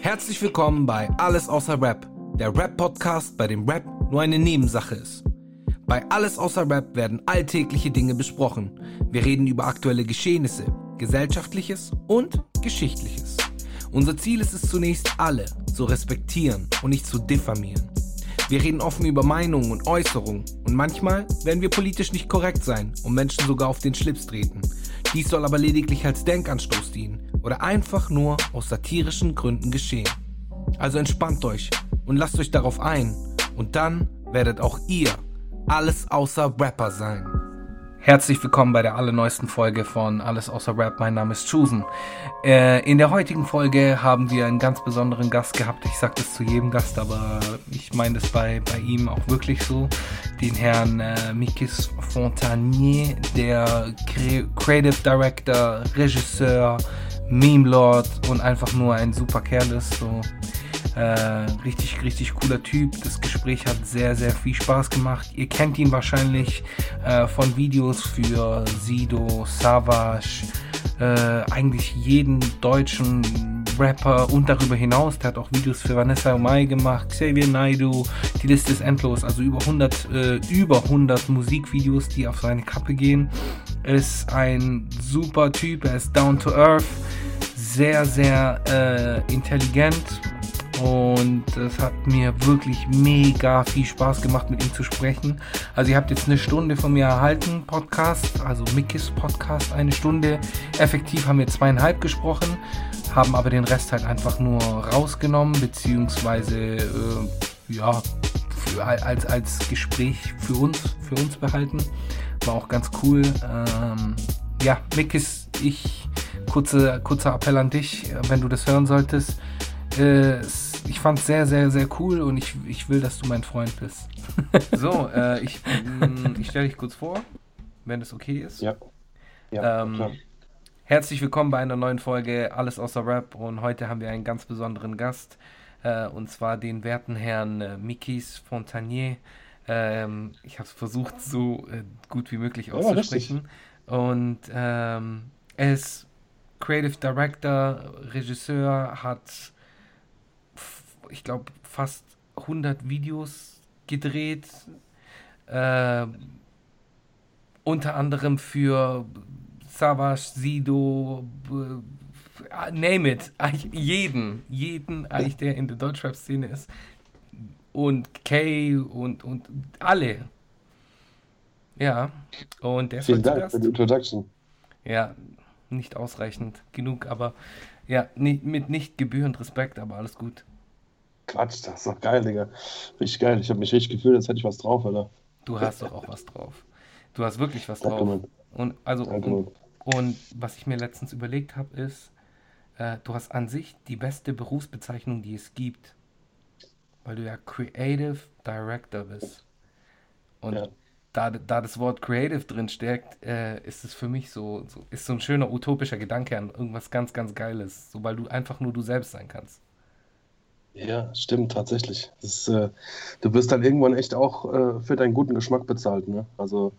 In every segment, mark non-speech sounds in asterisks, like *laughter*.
Herzlich willkommen bei Alles außer Rap, der Rap-Podcast, bei dem Rap nur eine Nebensache ist. Bei Alles außer Rap werden alltägliche Dinge besprochen. Wir reden über aktuelle Geschehnisse, Gesellschaftliches und Geschichtliches. Unser Ziel ist es zunächst, alle zu respektieren und nicht zu diffamieren. Wir reden offen über Meinungen und Äußerungen und manchmal werden wir politisch nicht korrekt sein und Menschen sogar auf den Schlips treten. Dies soll aber lediglich als Denkanstoß dienen oder einfach nur aus satirischen Gründen geschehen. Also entspannt euch und lasst euch darauf ein und dann werdet auch ihr alles außer Rapper sein. Herzlich willkommen bei der allerneuesten Folge von Alles außer Rap. Mein Name ist Chusen. Äh, in der heutigen Folge haben wir einen ganz besonderen Gast gehabt. Ich sage das zu jedem Gast, aber ich meine das bei, bei ihm auch wirklich so. Den Herrn äh, Mikis Fontanier, der Creative Director, Regisseur, Meme Lord und einfach nur ein super Kerl ist. So. Äh, richtig, richtig cooler Typ. Das Gespräch hat sehr, sehr viel Spaß gemacht. Ihr kennt ihn wahrscheinlich äh, von Videos für Sido, Savage, äh, eigentlich jeden deutschen Rapper und darüber hinaus. Der hat auch Videos für Vanessa Mai gemacht, Xavier Naidu. Die Liste ist endlos. Also über 100, äh, über 100 Musikvideos, die auf seine Kappe gehen. Ist ein super Typ. Er ist down to earth. Sehr, sehr äh, intelligent und es hat mir wirklich mega viel Spaß gemacht, mit ihm zu sprechen. Also ihr habt jetzt eine Stunde von mir erhalten, Podcast, also Mickys Podcast, eine Stunde. Effektiv haben wir zweieinhalb gesprochen, haben aber den Rest halt einfach nur rausgenommen, beziehungsweise äh, ja, für, als, als Gespräch für uns, für uns behalten. War auch ganz cool. Ähm, ja, Mickys, ich, kurze, kurzer Appell an dich, wenn du das hören solltest. Äh, ich fand es sehr, sehr, sehr cool und ich, ich will, dass du mein Freund bist. *laughs* so, äh, ich, mm, ich stelle dich kurz vor, wenn es okay ist. Ja. ja ähm, herzlich willkommen bei einer neuen Folge Alles außer Rap und heute haben wir einen ganz besonderen Gast äh, und zwar den werten Herrn äh, Mikis Fontanier. Ähm, ich habe es versucht, so äh, gut wie möglich auszusprechen. Ja, und ähm, er ist Creative Director, Regisseur, hat ich glaube, fast 100 Videos gedreht. Äh, unter anderem für Savage, Sido, äh, name it, jeden, jeden eigentlich, der in der Deutschrap-Szene ist. Und Kay und, und alle. Ja, und der ist Vielen Dank für die Introduction. Ja, nicht ausreichend genug, aber ja, nicht, mit nicht gebührend Respekt, aber alles gut. Quatsch, das ist doch geil, Digga. Richtig geil. Ich habe mich richtig gefühlt, als hätte ich was drauf, Alter. Du hast doch auch was drauf. Du hast wirklich was drauf. Danke, und, also, Danke, und, und, was ich mir letztens überlegt habe, ist, äh, du hast an sich die beste Berufsbezeichnung, die es gibt. Weil du ja Creative Director bist. Und ja. Da, da das Wort Creative drin steckt, äh, ist es für mich so, so, ist so ein schöner utopischer Gedanke an irgendwas ganz, ganz Geiles. So, weil du einfach nur du selbst sein kannst. Ja, stimmt, tatsächlich. Das, äh, du wirst dann irgendwann echt auch äh, für deinen guten Geschmack bezahlt. Ne? Also,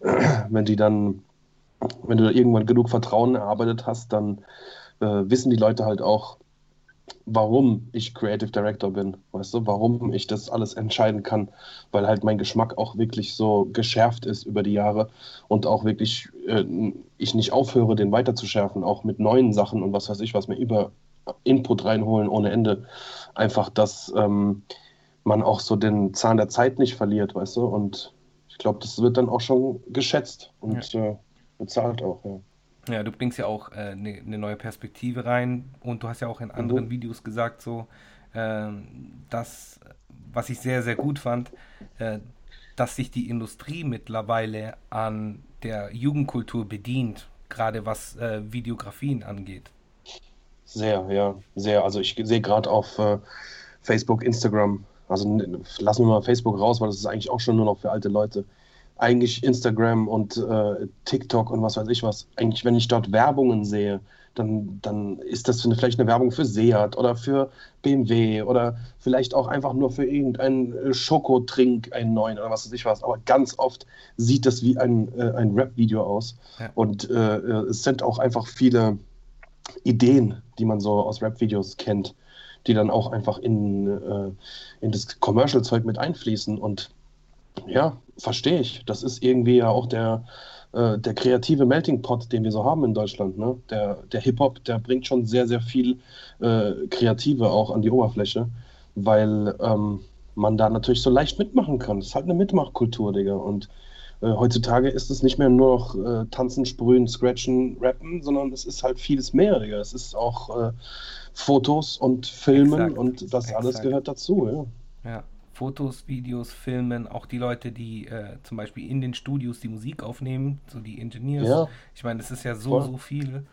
*clears throat* wenn die dann, wenn du irgendwann genug Vertrauen erarbeitet hast, dann äh, wissen die Leute halt auch, warum ich Creative Director bin. Weißt du, warum ich das alles entscheiden kann, weil halt mein Geschmack auch wirklich so geschärft ist über die Jahre und auch wirklich äh, ich nicht aufhöre, den weiter zu schärfen, auch mit neuen Sachen und was weiß ich, was mir über Input reinholen ohne Ende. Einfach, dass ähm, man auch so den Zahn der Zeit nicht verliert, weißt du? Und ich glaube, das wird dann auch schon geschätzt und ja. äh, bezahlt auch, ja. Ja, du bringst ja auch eine äh, ne, ne neue Perspektive rein und du hast ja auch in anderen mhm. Videos gesagt, so, äh, dass, was ich sehr, sehr gut fand, äh, dass sich die Industrie mittlerweile an der Jugendkultur bedient, gerade was äh, Videografien angeht. Sehr, ja, sehr. Also ich sehe gerade auf äh, Facebook, Instagram, also lassen wir mal Facebook raus, weil das ist eigentlich auch schon nur noch für alte Leute. Eigentlich Instagram und äh, TikTok und was weiß ich was. Eigentlich, wenn ich dort Werbungen sehe, dann, dann ist das vielleicht eine Werbung für Seat oder für BMW oder vielleicht auch einfach nur für irgendeinen äh, Schokotrink, einen neuen oder was weiß ich was. Aber ganz oft sieht das wie ein, äh, ein Rap-Video aus. Ja. Und äh, äh es sind auch einfach viele Ideen, die man so aus Rap-Videos kennt, die dann auch einfach in, äh, in das Commercial-Zeug mit einfließen. Und ja, verstehe ich. Das ist irgendwie ja auch der, äh, der kreative Melting Pot, den wir so haben in Deutschland. Ne? Der, der Hip-Hop, der bringt schon sehr, sehr viel äh, Kreative auch an die Oberfläche, weil ähm, man da natürlich so leicht mitmachen kann. Das ist halt eine Mitmachkultur, Digga. Und äh, heutzutage ist es nicht mehr nur noch äh, tanzen, sprühen, scratchen, rappen, sondern es ist halt vieles mehr, Digga. Es ist auch äh, Fotos und Filmen Exakt. und das Exakt. alles gehört dazu, ja. Ja, Fotos, Videos, Filmen, auch die Leute, die äh, zum Beispiel in den Studios die Musik aufnehmen, so die Engineers. Ja. Ich meine, das ist ja so, Voll. so viel.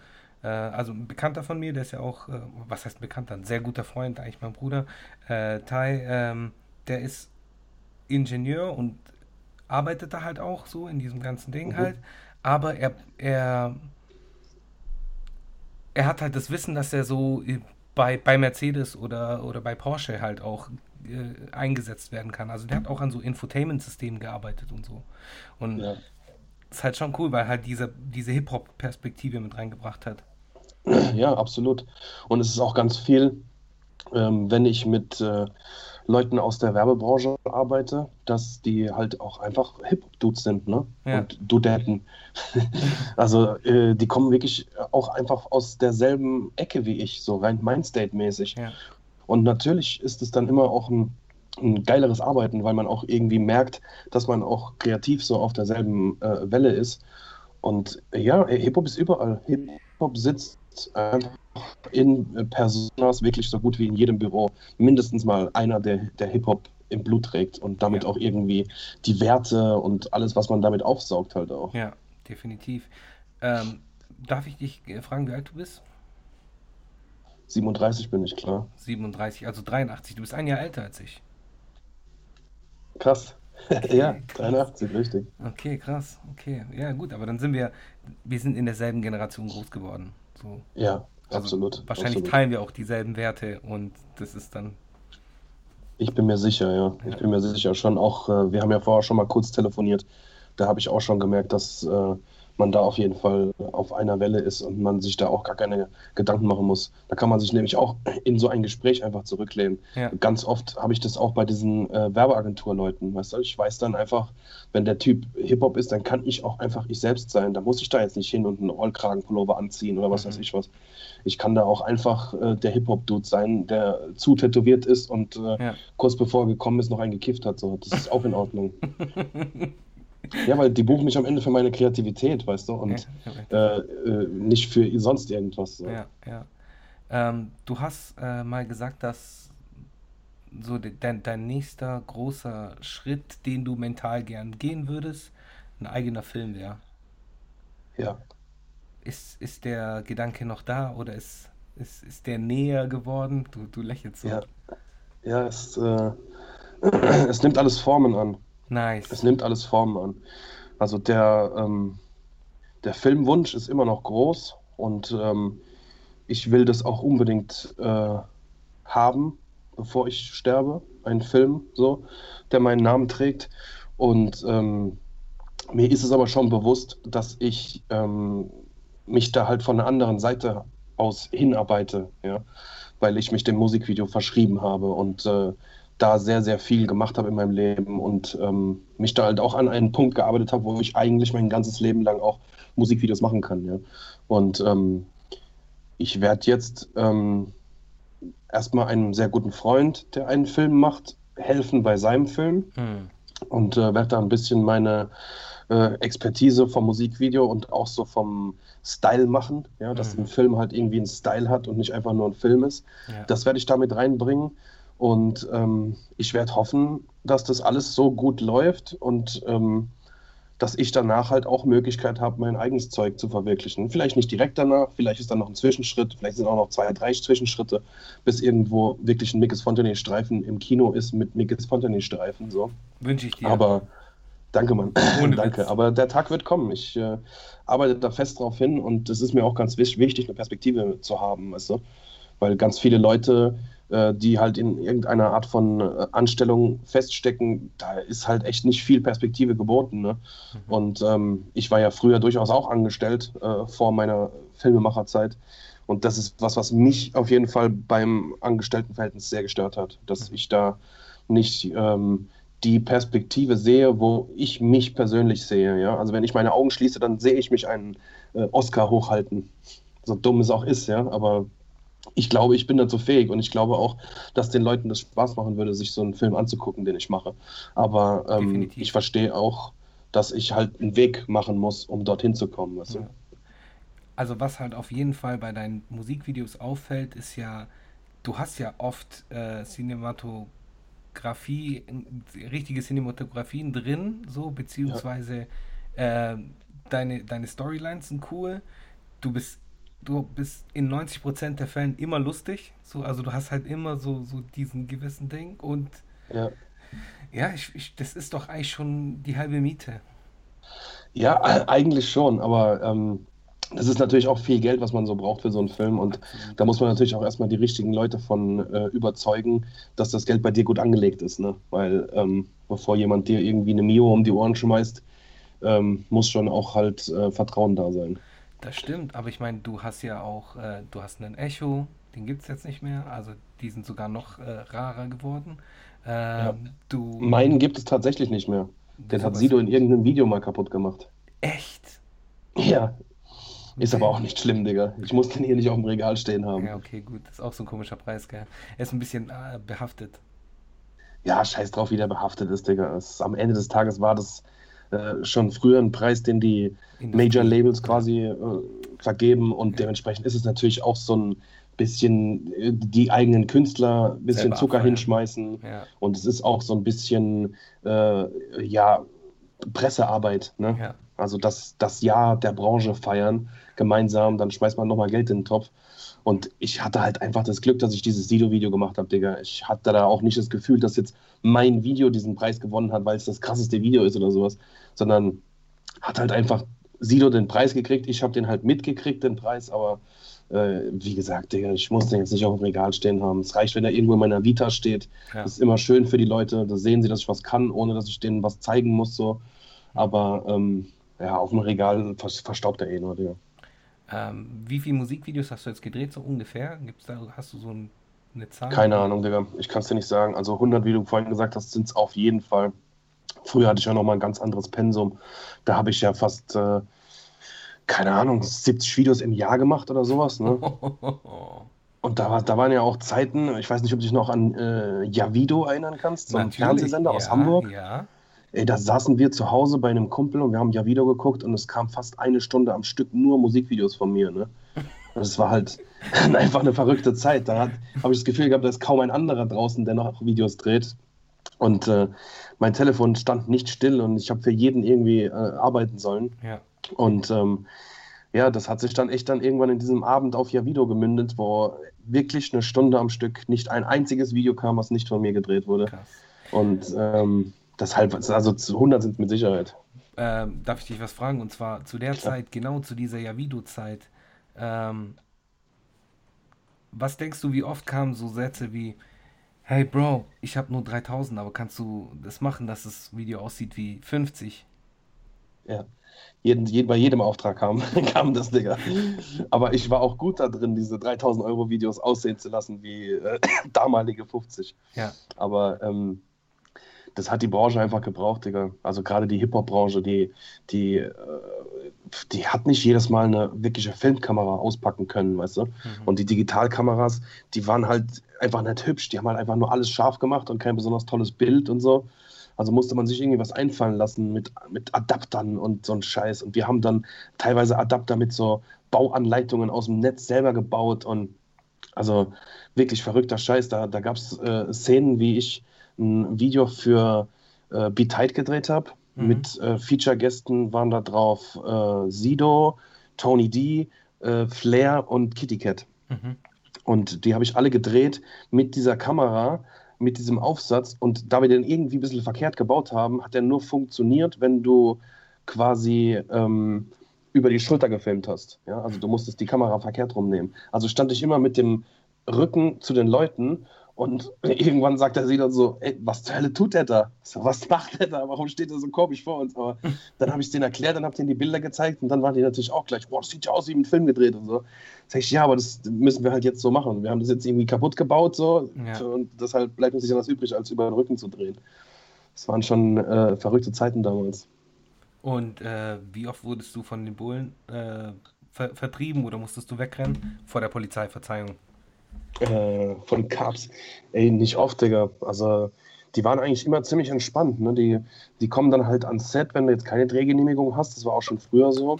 Äh, also ein Bekannter von mir, der ist ja auch, äh, was heißt Bekannter, ein sehr guter Freund, eigentlich mein Bruder, Tai, ähm, der ist Ingenieur und arbeitet da halt auch so in diesem ganzen Ding mhm. halt. Aber er, er, er hat halt das Wissen, dass er so bei, bei Mercedes oder, oder bei Porsche halt auch äh, eingesetzt werden kann. Also der hat auch an so Infotainment-Systemen gearbeitet und so. Und ja. ist halt schon cool, weil halt diese, diese Hip-Hop-Perspektive mit reingebracht hat. Ja, absolut. Und es ist auch ganz viel, ähm, wenn ich mit äh, Leuten aus der Werbebranche arbeite, dass die halt auch einfach Hip-Hop-Dudes sind, ne? Ja. Und Dudetten. *laughs* also äh, die kommen wirklich auch einfach aus derselben Ecke wie ich, so rein Mindstate-mäßig. Ja. Und natürlich ist es dann immer auch ein, ein, geileres Arbeiten, weil man auch irgendwie merkt, dass man auch kreativ so auf derselben äh, Welle ist. Und ja, Hip-Hop ist überall. Hip-Hop sitzt einfach in Personas wirklich so gut wie in jedem Büro mindestens mal einer, der, der Hip-Hop im Blut trägt und damit ja. auch irgendwie die Werte und alles, was man damit aufsaugt, halt auch. Ja, definitiv. Ähm, darf ich dich fragen, wie alt du bist? 37 bin ich, klar. 37, also 83. Du bist ein Jahr älter als ich. Krass. Okay, *laughs* ja, 83, krass. richtig. Okay, krass. Okay, ja gut, aber dann sind wir, wir sind in derselben Generation groß geworden. So. Ja, also absolut. Wahrscheinlich absolut. teilen wir auch dieselben Werte und das ist dann. Ich bin mir sicher, ja. ja. Ich bin mir sicher schon. Auch, äh, wir haben ja vorher schon mal kurz telefoniert. Da habe ich auch schon gemerkt, dass äh, man da auf jeden Fall auf einer Welle ist und man sich da auch gar keine Gedanken machen muss. Da kann man sich nämlich auch in so ein Gespräch einfach zurücklehnen. Ja. Ganz oft habe ich das auch bei diesen äh, Werbeagenturleuten. Weißt du, ich weiß dann einfach, wenn der Typ Hip-Hop ist, dann kann ich auch einfach ich selbst sein. Da muss ich da jetzt nicht hin und einen Rollkragenpullover anziehen oder was mhm. weiß ich was. Ich kann da auch einfach äh, der Hip-Hop-Dude sein, der zu tätowiert ist und äh, ja. kurz bevor er gekommen ist, noch einen gekifft hat. So. Das ist auch in Ordnung. *laughs* Ja, weil die buchen mich am Ende für meine Kreativität, weißt du, und ja, äh, äh, nicht für sonst irgendwas. So. Ja, ja. Ähm, du hast äh, mal gesagt, dass so de dein, dein nächster großer Schritt, den du mental gern gehen würdest, ein eigener Film wäre. Ja. Ist, ist der Gedanke noch da oder ist, ist, ist der näher geworden? Du, du lächelst so. Ja, ja es, äh, *clears throat* es nimmt alles Formen an. Nice. Es nimmt alles Formen an. Also der, ähm, der Filmwunsch ist immer noch groß und ähm, ich will das auch unbedingt äh, haben, bevor ich sterbe. Ein Film, so, der meinen Namen trägt. Und ähm, mir ist es aber schon bewusst, dass ich ähm, mich da halt von der anderen Seite aus hinarbeite, ja, weil ich mich dem Musikvideo verschrieben habe und äh, da sehr, sehr viel gemacht habe in meinem Leben und ähm, mich da halt auch an einen Punkt gearbeitet habe, wo ich eigentlich mein ganzes Leben lang auch Musikvideos machen kann. Ja. Und ähm, ich werde jetzt ähm, erstmal einem sehr guten Freund, der einen Film macht, helfen bei seinem Film hm. und äh, werde da ein bisschen meine äh, Expertise vom Musikvideo und auch so vom Style machen, ja, dass hm. ein Film halt irgendwie einen Style hat und nicht einfach nur ein Film ist. Ja. Das werde ich damit reinbringen. Und ähm, ich werde hoffen, dass das alles so gut läuft und ähm, dass ich danach halt auch Möglichkeit habe, mein eigenes Zeug zu verwirklichen. Vielleicht nicht direkt danach, vielleicht ist dann noch ein Zwischenschritt, vielleicht sind auch noch zwei, drei Zwischenschritte, bis irgendwo wirklich ein Mickes Fontenay-Streifen im Kino ist mit Mickes Fontenay-Streifen. So. Wünsche ich dir. Aber danke, Mann. *clears throat* danke. Witz. Aber der Tag wird kommen. Ich äh, arbeite da fest drauf hin und es ist mir auch ganz wichtig, eine Perspektive zu haben, weißt du? Weil ganz viele Leute die halt in irgendeiner Art von äh, Anstellung feststecken, da ist halt echt nicht viel Perspektive geboten. Ne? Mhm. Und ähm, ich war ja früher durchaus auch angestellt äh, vor meiner Filmemacherzeit. Und das ist was, was mich auf jeden Fall beim Angestelltenverhältnis sehr gestört hat, dass ich da nicht ähm, die Perspektive sehe, wo ich mich persönlich sehe. Ja? Also wenn ich meine Augen schließe, dann sehe ich mich einen äh, Oscar hochhalten. So dumm es auch ist, ja, aber ich glaube, ich bin dazu fähig und ich glaube auch, dass den Leuten das Spaß machen würde, sich so einen Film anzugucken, den ich mache. Aber ähm, ich verstehe auch, dass ich halt einen Weg machen muss, um dorthin zu kommen. Weißt du? Also was halt auf jeden Fall bei deinen Musikvideos auffällt, ist ja, du hast ja oft äh, Cinematografie, richtige Cinematografien drin, so, beziehungsweise ja. äh, deine, deine Storylines sind cool. Du bist du bist in 90% der Fällen immer lustig. So, also du hast halt immer so, so diesen gewissen Ding. Und ja, ja ich, ich, das ist doch eigentlich schon die halbe Miete. Ja, eigentlich schon, aber ähm, das ist natürlich auch viel Geld, was man so braucht für so einen Film. Und da muss man natürlich auch erstmal die richtigen Leute von äh, überzeugen, dass das Geld bei dir gut angelegt ist. Ne? Weil ähm, bevor jemand dir irgendwie eine Mio um die Ohren schmeißt, ähm, muss schon auch halt äh, Vertrauen da sein. Das stimmt, aber ich meine, du hast ja auch, äh, du hast einen Echo, den gibt es jetzt nicht mehr, also die sind sogar noch äh, rarer geworden. Ähm, ja. du, Meinen gibt es tatsächlich nicht mehr. Den hat Sido in irgendeinem Video mal kaputt gemacht. Echt? Ja. Ist okay. aber auch nicht schlimm, Digga. Ich muss den hier nicht auf dem Regal stehen haben. Ja, okay, gut. Das ist auch so ein komischer Preis, gell? Er ist ein bisschen äh, behaftet. Ja, scheiß drauf, wie der behaftet ist, Digga. Es, am Ende des Tages war das äh, schon früher ein Preis, den die Major Labels quasi äh, vergeben und dementsprechend ist es natürlich auch so ein bisschen äh, die eigenen Künstler ein bisschen Selber Zucker abfallen. hinschmeißen ja. und es ist auch so ein bisschen äh, ja Pressearbeit, ne? Ja. Also das, das Jahr der Branche feiern gemeinsam, dann schmeißt man nochmal Geld in den Topf. Und ich hatte halt einfach das Glück, dass ich dieses Sido-Video gemacht habe, Digga. Ich hatte da auch nicht das Gefühl, dass jetzt mein Video diesen Preis gewonnen hat, weil es das krasseste Video ist oder sowas, sondern hat halt einfach Sido den Preis gekriegt. Ich habe den halt mitgekriegt, den Preis, aber äh, wie gesagt, Digga, ich muss den jetzt nicht auf dem Regal stehen haben. Es reicht, wenn er irgendwo in meiner Vita steht. Ja. Das ist immer schön für die Leute. Da sehen sie, dass ich was kann, ohne dass ich denen was zeigen muss. So. Aber ähm, ja, auf dem Regal verstaubt er eh nur, Digga. Ähm, wie viele Musikvideos hast du jetzt gedreht, so ungefähr? Gibt's da, hast du so ein, eine Zahl? Keine Ahnung, Digga. Ich kann es dir nicht sagen. Also 100, wie du vorhin gesagt hast, sind es auf jeden Fall. Früher hatte ich ja noch mal ein ganz anderes Pensum. Da habe ich ja fast, äh, keine Ahnung, 70 Videos im Jahr gemacht oder sowas. Ne? *laughs* Und da, war, da waren ja auch Zeiten, ich weiß nicht, ob du dich noch an äh, Javido erinnern kannst, so ein Fernsehsender ja, aus Hamburg. Ja. Ey, da saßen wir zu Hause bei einem Kumpel und wir haben ja Video geguckt und es kam fast eine Stunde am Stück nur Musikvideos von mir. Ne? Das war halt *laughs* einfach eine verrückte Zeit. Da habe ich das Gefühl gehabt, da ist kaum ein anderer draußen, der noch Videos dreht. Und äh, mein Telefon stand nicht still und ich habe für jeden irgendwie äh, arbeiten sollen. Ja. Und ähm, ja, das hat sich dann echt dann irgendwann in diesem Abend auf Javido gemündet, wo wirklich eine Stunde am Stück nicht ein einziges Video kam, was nicht von mir gedreht wurde. Krass. Und ähm, Deshalb, also zu 100 sind mit Sicherheit. Ähm, darf ich dich was fragen? Und zwar zu der Klar. Zeit, genau zu dieser Javido-Zeit. Ähm, was denkst du, wie oft kamen so Sätze wie: Hey Bro, ich habe nur 3000, aber kannst du das machen, dass das Video aussieht wie 50? Ja, jeden, jeden, bei jedem Auftrag kam, *laughs* kam das, Digga. Aber ich war auch gut da drin, diese 3000 Euro Videos aussehen zu lassen wie äh, *clears throat* damalige 50. Ja. Aber ähm, das hat die Branche einfach gebraucht, Digga. Also gerade die Hip-Hop-Branche, die, die, äh, die hat nicht jedes Mal eine wirkliche Filmkamera auspacken können, weißt du? Mhm. Und die Digitalkameras, die waren halt einfach nicht hübsch, die haben halt einfach nur alles scharf gemacht und kein besonders tolles Bild und so. Also musste man sich irgendwie was einfallen lassen mit, mit Adaptern und so ein Scheiß. Und wir haben dann teilweise Adapter mit so Bauanleitungen aus dem Netz selber gebaut und also wirklich verrückter Scheiß. Da, da gab es äh, Szenen, wie ich ein Video für äh, Be Tight gedreht habe. Mhm. Mit äh, Feature-Gästen waren da drauf äh, Sido, Tony D, äh, Flair und Kitty Cat. Mhm. Und die habe ich alle gedreht mit dieser Kamera, mit diesem Aufsatz. Und da wir den irgendwie ein bisschen verkehrt gebaut haben, hat der nur funktioniert, wenn du quasi ähm, über die Schulter gefilmt hast. Ja? Also du musstest die Kamera verkehrt rumnehmen. Also stand ich immer mit dem Rücken zu den Leuten Und irgendwann sagt er sie dann so, ey, was zur Hölle tut er da? So, was macht er da? Warum steht er so komisch vor uns? Aber dann habe ich es denen erklärt, dann habe ich denen die Bilder gezeigt und dann waren die natürlich auch gleich, boah, das sieht ja aus wie ein Film gedreht und so. Sag ich, ja, aber das müssen wir halt jetzt so machen. Wir haben das jetzt irgendwie kaputt gebaut so ja. und deshalb bleibt uns nicht anders übrig, als über den Rücken zu drehen. Das waren schon äh, verrückte Zeiten damals. Und äh, wie oft wurdest du von den Bullen äh, ver vertrieben oder musstest du wegrennen vor der Polizei? Verzeihung. Äh, von Cups. Ey, nicht oft, Digga. Also, die waren eigentlich immer ziemlich entspannt. Ne? Die, die kommen dann halt ans Set, wenn du jetzt keine Drehgenehmigung hast. Das war auch schon früher so.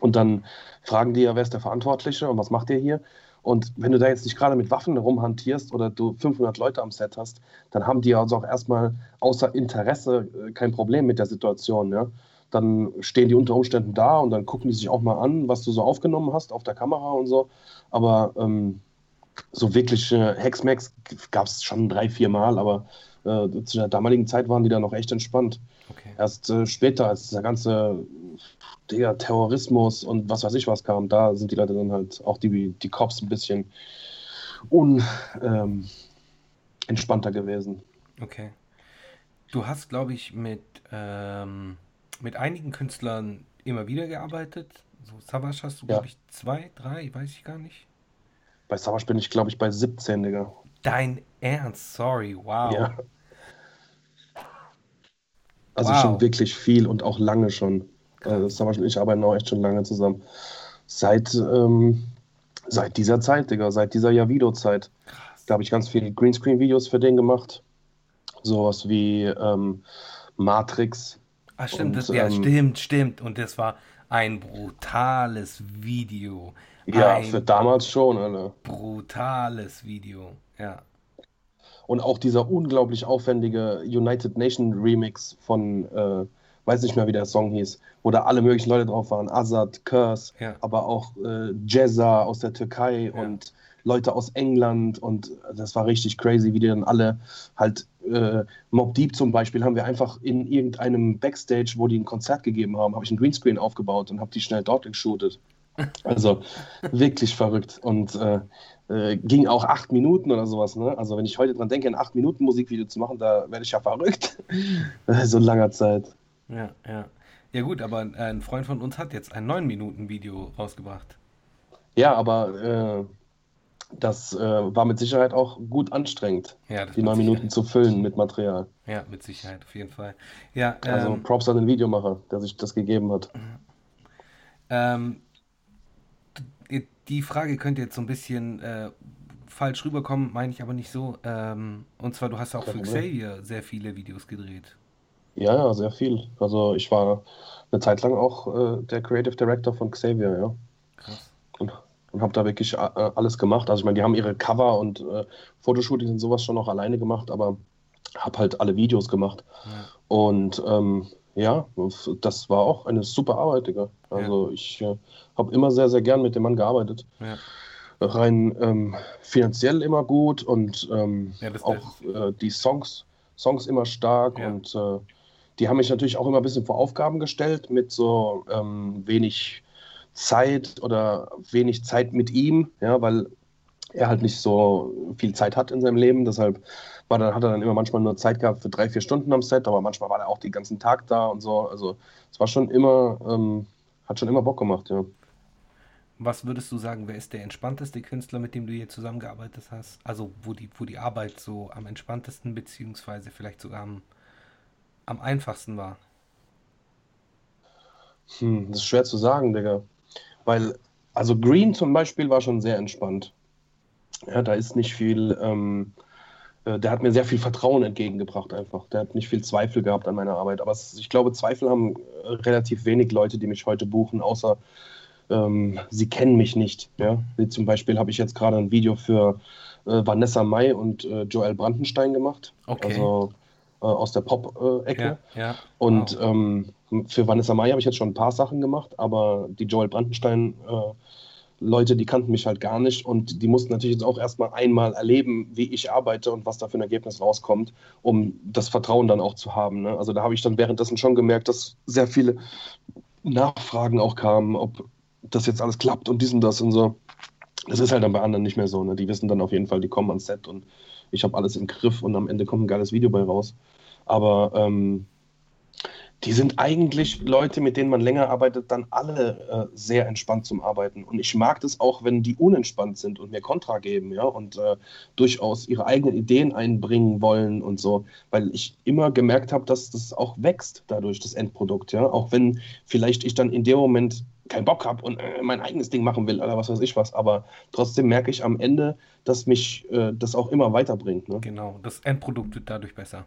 Und dann fragen die ja, wer ist der Verantwortliche und was macht ihr hier? Und wenn du da jetzt nicht gerade mit Waffen rumhantierst oder du 500 Leute am Set hast, dann haben die also auch erstmal außer Interesse äh, kein Problem mit der Situation. Ja? Dann stehen die unter Umständen da und dann gucken die sich auch mal an, was du so aufgenommen hast auf der Kamera und so. Aber ähm, so wirkliche Hexmax gab es schon drei, vier Mal, aber äh, zu der damaligen Zeit waren die da noch echt entspannt. Okay. Erst äh, später, als dieser ganze Digga, Terrorismus und was weiß ich was kam, da sind die Leute dann halt auch die, die Cops ein bisschen un, ähm, entspannter gewesen. Okay. Du hast, glaube ich, mit, ähm, mit einigen Künstlern immer wieder gearbeitet. So Savage hast du, glaube ich, zwei, drei, weiß ich gar nicht. Bei Savage bin ich, glaube ich, bei 17, Digga. Dein Ernst, sorry, wow. Ja. Also wow. schon wirklich viel und auch lange schon. Also Savage und ich arbeiten auch echt schon lange zusammen. Seit, ähm, seit dieser Zeit, Digga, seit dieser Javido-Zeit. Da habe ich ganz viele Greenscreen-Videos für den gemacht. Sowas wie ähm, Matrix. Ah, stimmt, und, das, ja, ähm, stimmt, stimmt. Und das war ein brutales Video. Ja, für damals schon, Alter. Brutales Video, ja. Und auch dieser unglaublich aufwendige United Nation Remix von, äh, weiß nicht mehr, wie der Song hieß, wo da alle möglichen Leute drauf waren. Azad, Curse, ja. aber auch äh, Jezza aus der Türkei ja. und Leute aus England und das war richtig crazy, wie die dann alle halt äh, Mob Deep zum Beispiel haben wir einfach in irgendeinem Backstage, wo die ein Konzert gegeben haben, habe ich einen Greenscreen aufgebaut und habe die schnell dort geshootet. Also wirklich verrückt. Und äh, äh, ging auch acht Minuten oder sowas. Ne? Also wenn ich heute dran denke, ein acht Minuten Musikvideo zu machen, da werde ich ja verrückt. *laughs* so langer Zeit. Ja, ja. Ja gut, aber ein Freund von uns hat jetzt ein neun Minuten Video rausgebracht. Ja, aber äh, das äh, war mit Sicherheit auch gut anstrengend, ja, die neun Minuten zu füllen mit Material. Ja, mit Sicherheit, auf jeden Fall. Ja, also ähm, Props an den Videomacher, der sich das gegeben hat. Ähm, die Frage könnte jetzt so ein bisschen äh, falsch rüberkommen, meine ich aber nicht so. Ähm, und zwar, du hast auch für Xavier sehr viele Videos gedreht. Ja, ja, sehr viel. Also ich war eine Zeit lang auch äh, der Creative Director von Xavier, ja. Krass. Und, und habe da wirklich äh, alles gemacht. Also ich meine, die haben ihre Cover und äh, Fotoshootings und sowas schon auch alleine gemacht, aber habe halt alle Videos gemacht. Ja. Und ähm, ja, das war auch eine super Arbeit, Digga. Also ja. ich äh, habe immer sehr, sehr gern mit dem Mann gearbeitet. Ja. Rein ähm, finanziell immer gut und ähm, ja, auch äh, die Songs, Songs immer stark und äh, die haben mich natürlich auch immer ein bisschen vor Aufgaben gestellt mit so ähm, wenig Zeit oder wenig Zeit mit ihm, ja, weil er halt nicht so viel Zeit hat in seinem Leben. Deshalb war dann, hat er dann immer manchmal nur Zeit gehabt für drei, vier Stunden am Set, aber manchmal war er auch den ganzen Tag da und so. Also es war schon immer, ähm, hat schon immer Bock gemacht, ja. Was würdest du sagen, wer ist der entspannteste Künstler, mit dem du hier zusammengearbeitet hast? Also wo die, wo die Arbeit so am entspanntesten beziehungsweise vielleicht sogar am, am einfachsten war? Hm, das ist schwer zu sagen, Digga. Weil, also Green zum Beispiel war schon sehr entspannt. Ja, da ist nicht viel, ähm, äh, der hat mir sehr viel Vertrauen entgegengebracht einfach. Der hat nicht viel Zweifel gehabt an meiner Arbeit. Aber es, ich glaube, Zweifel haben äh, relativ wenig Leute, die mich heute buchen, außer ähm, sie kennen mich nicht. Ja? Wie zum Beispiel habe ich jetzt gerade ein Video für äh, Vanessa Mai und äh, Joel Brandenstein gemacht. Okay. Also äh, aus der Pop-Ecke. Ja, ja. Und wow. ähm, für Vanessa Mai habe ich jetzt schon ein paar Sachen gemacht, aber die Joel Brandenstein äh, Leute, die kannten mich halt gar nicht und die mussten natürlich jetzt auch erstmal einmal erleben, wie ich arbeite und was da für ein Ergebnis rauskommt, um das Vertrauen dann auch zu haben. Ne? Also da habe ich dann währenddessen schon gemerkt, dass sehr viele Nachfragen auch kamen, ob das jetzt alles klappt und dies und das und so. Das ist halt dann bei anderen nicht mehr so. Ne? Die wissen dann auf jeden Fall, die kommen ans Set und ich habe alles im Griff und am Ende kommt ein geiles Video bei raus. Aber ähm, die sind eigentlich Leute, mit denen man länger arbeitet, dann alle äh, sehr entspannt zum Arbeiten. Und ich mag das auch, wenn die unentspannt sind und mir Kontra geben, ja, und äh, durchaus ihre eigenen Ideen einbringen wollen und so, weil ich immer gemerkt habe, dass das auch wächst dadurch, das Endprodukt, ja, auch wenn vielleicht ich dann in dem Moment keinen Bock habe und äh, mein eigenes Ding machen will oder was weiß ich was, aber trotzdem merke ich am Ende, dass mich äh, das auch immer weiterbringt. Ne? Genau, das Endprodukt wird dadurch besser.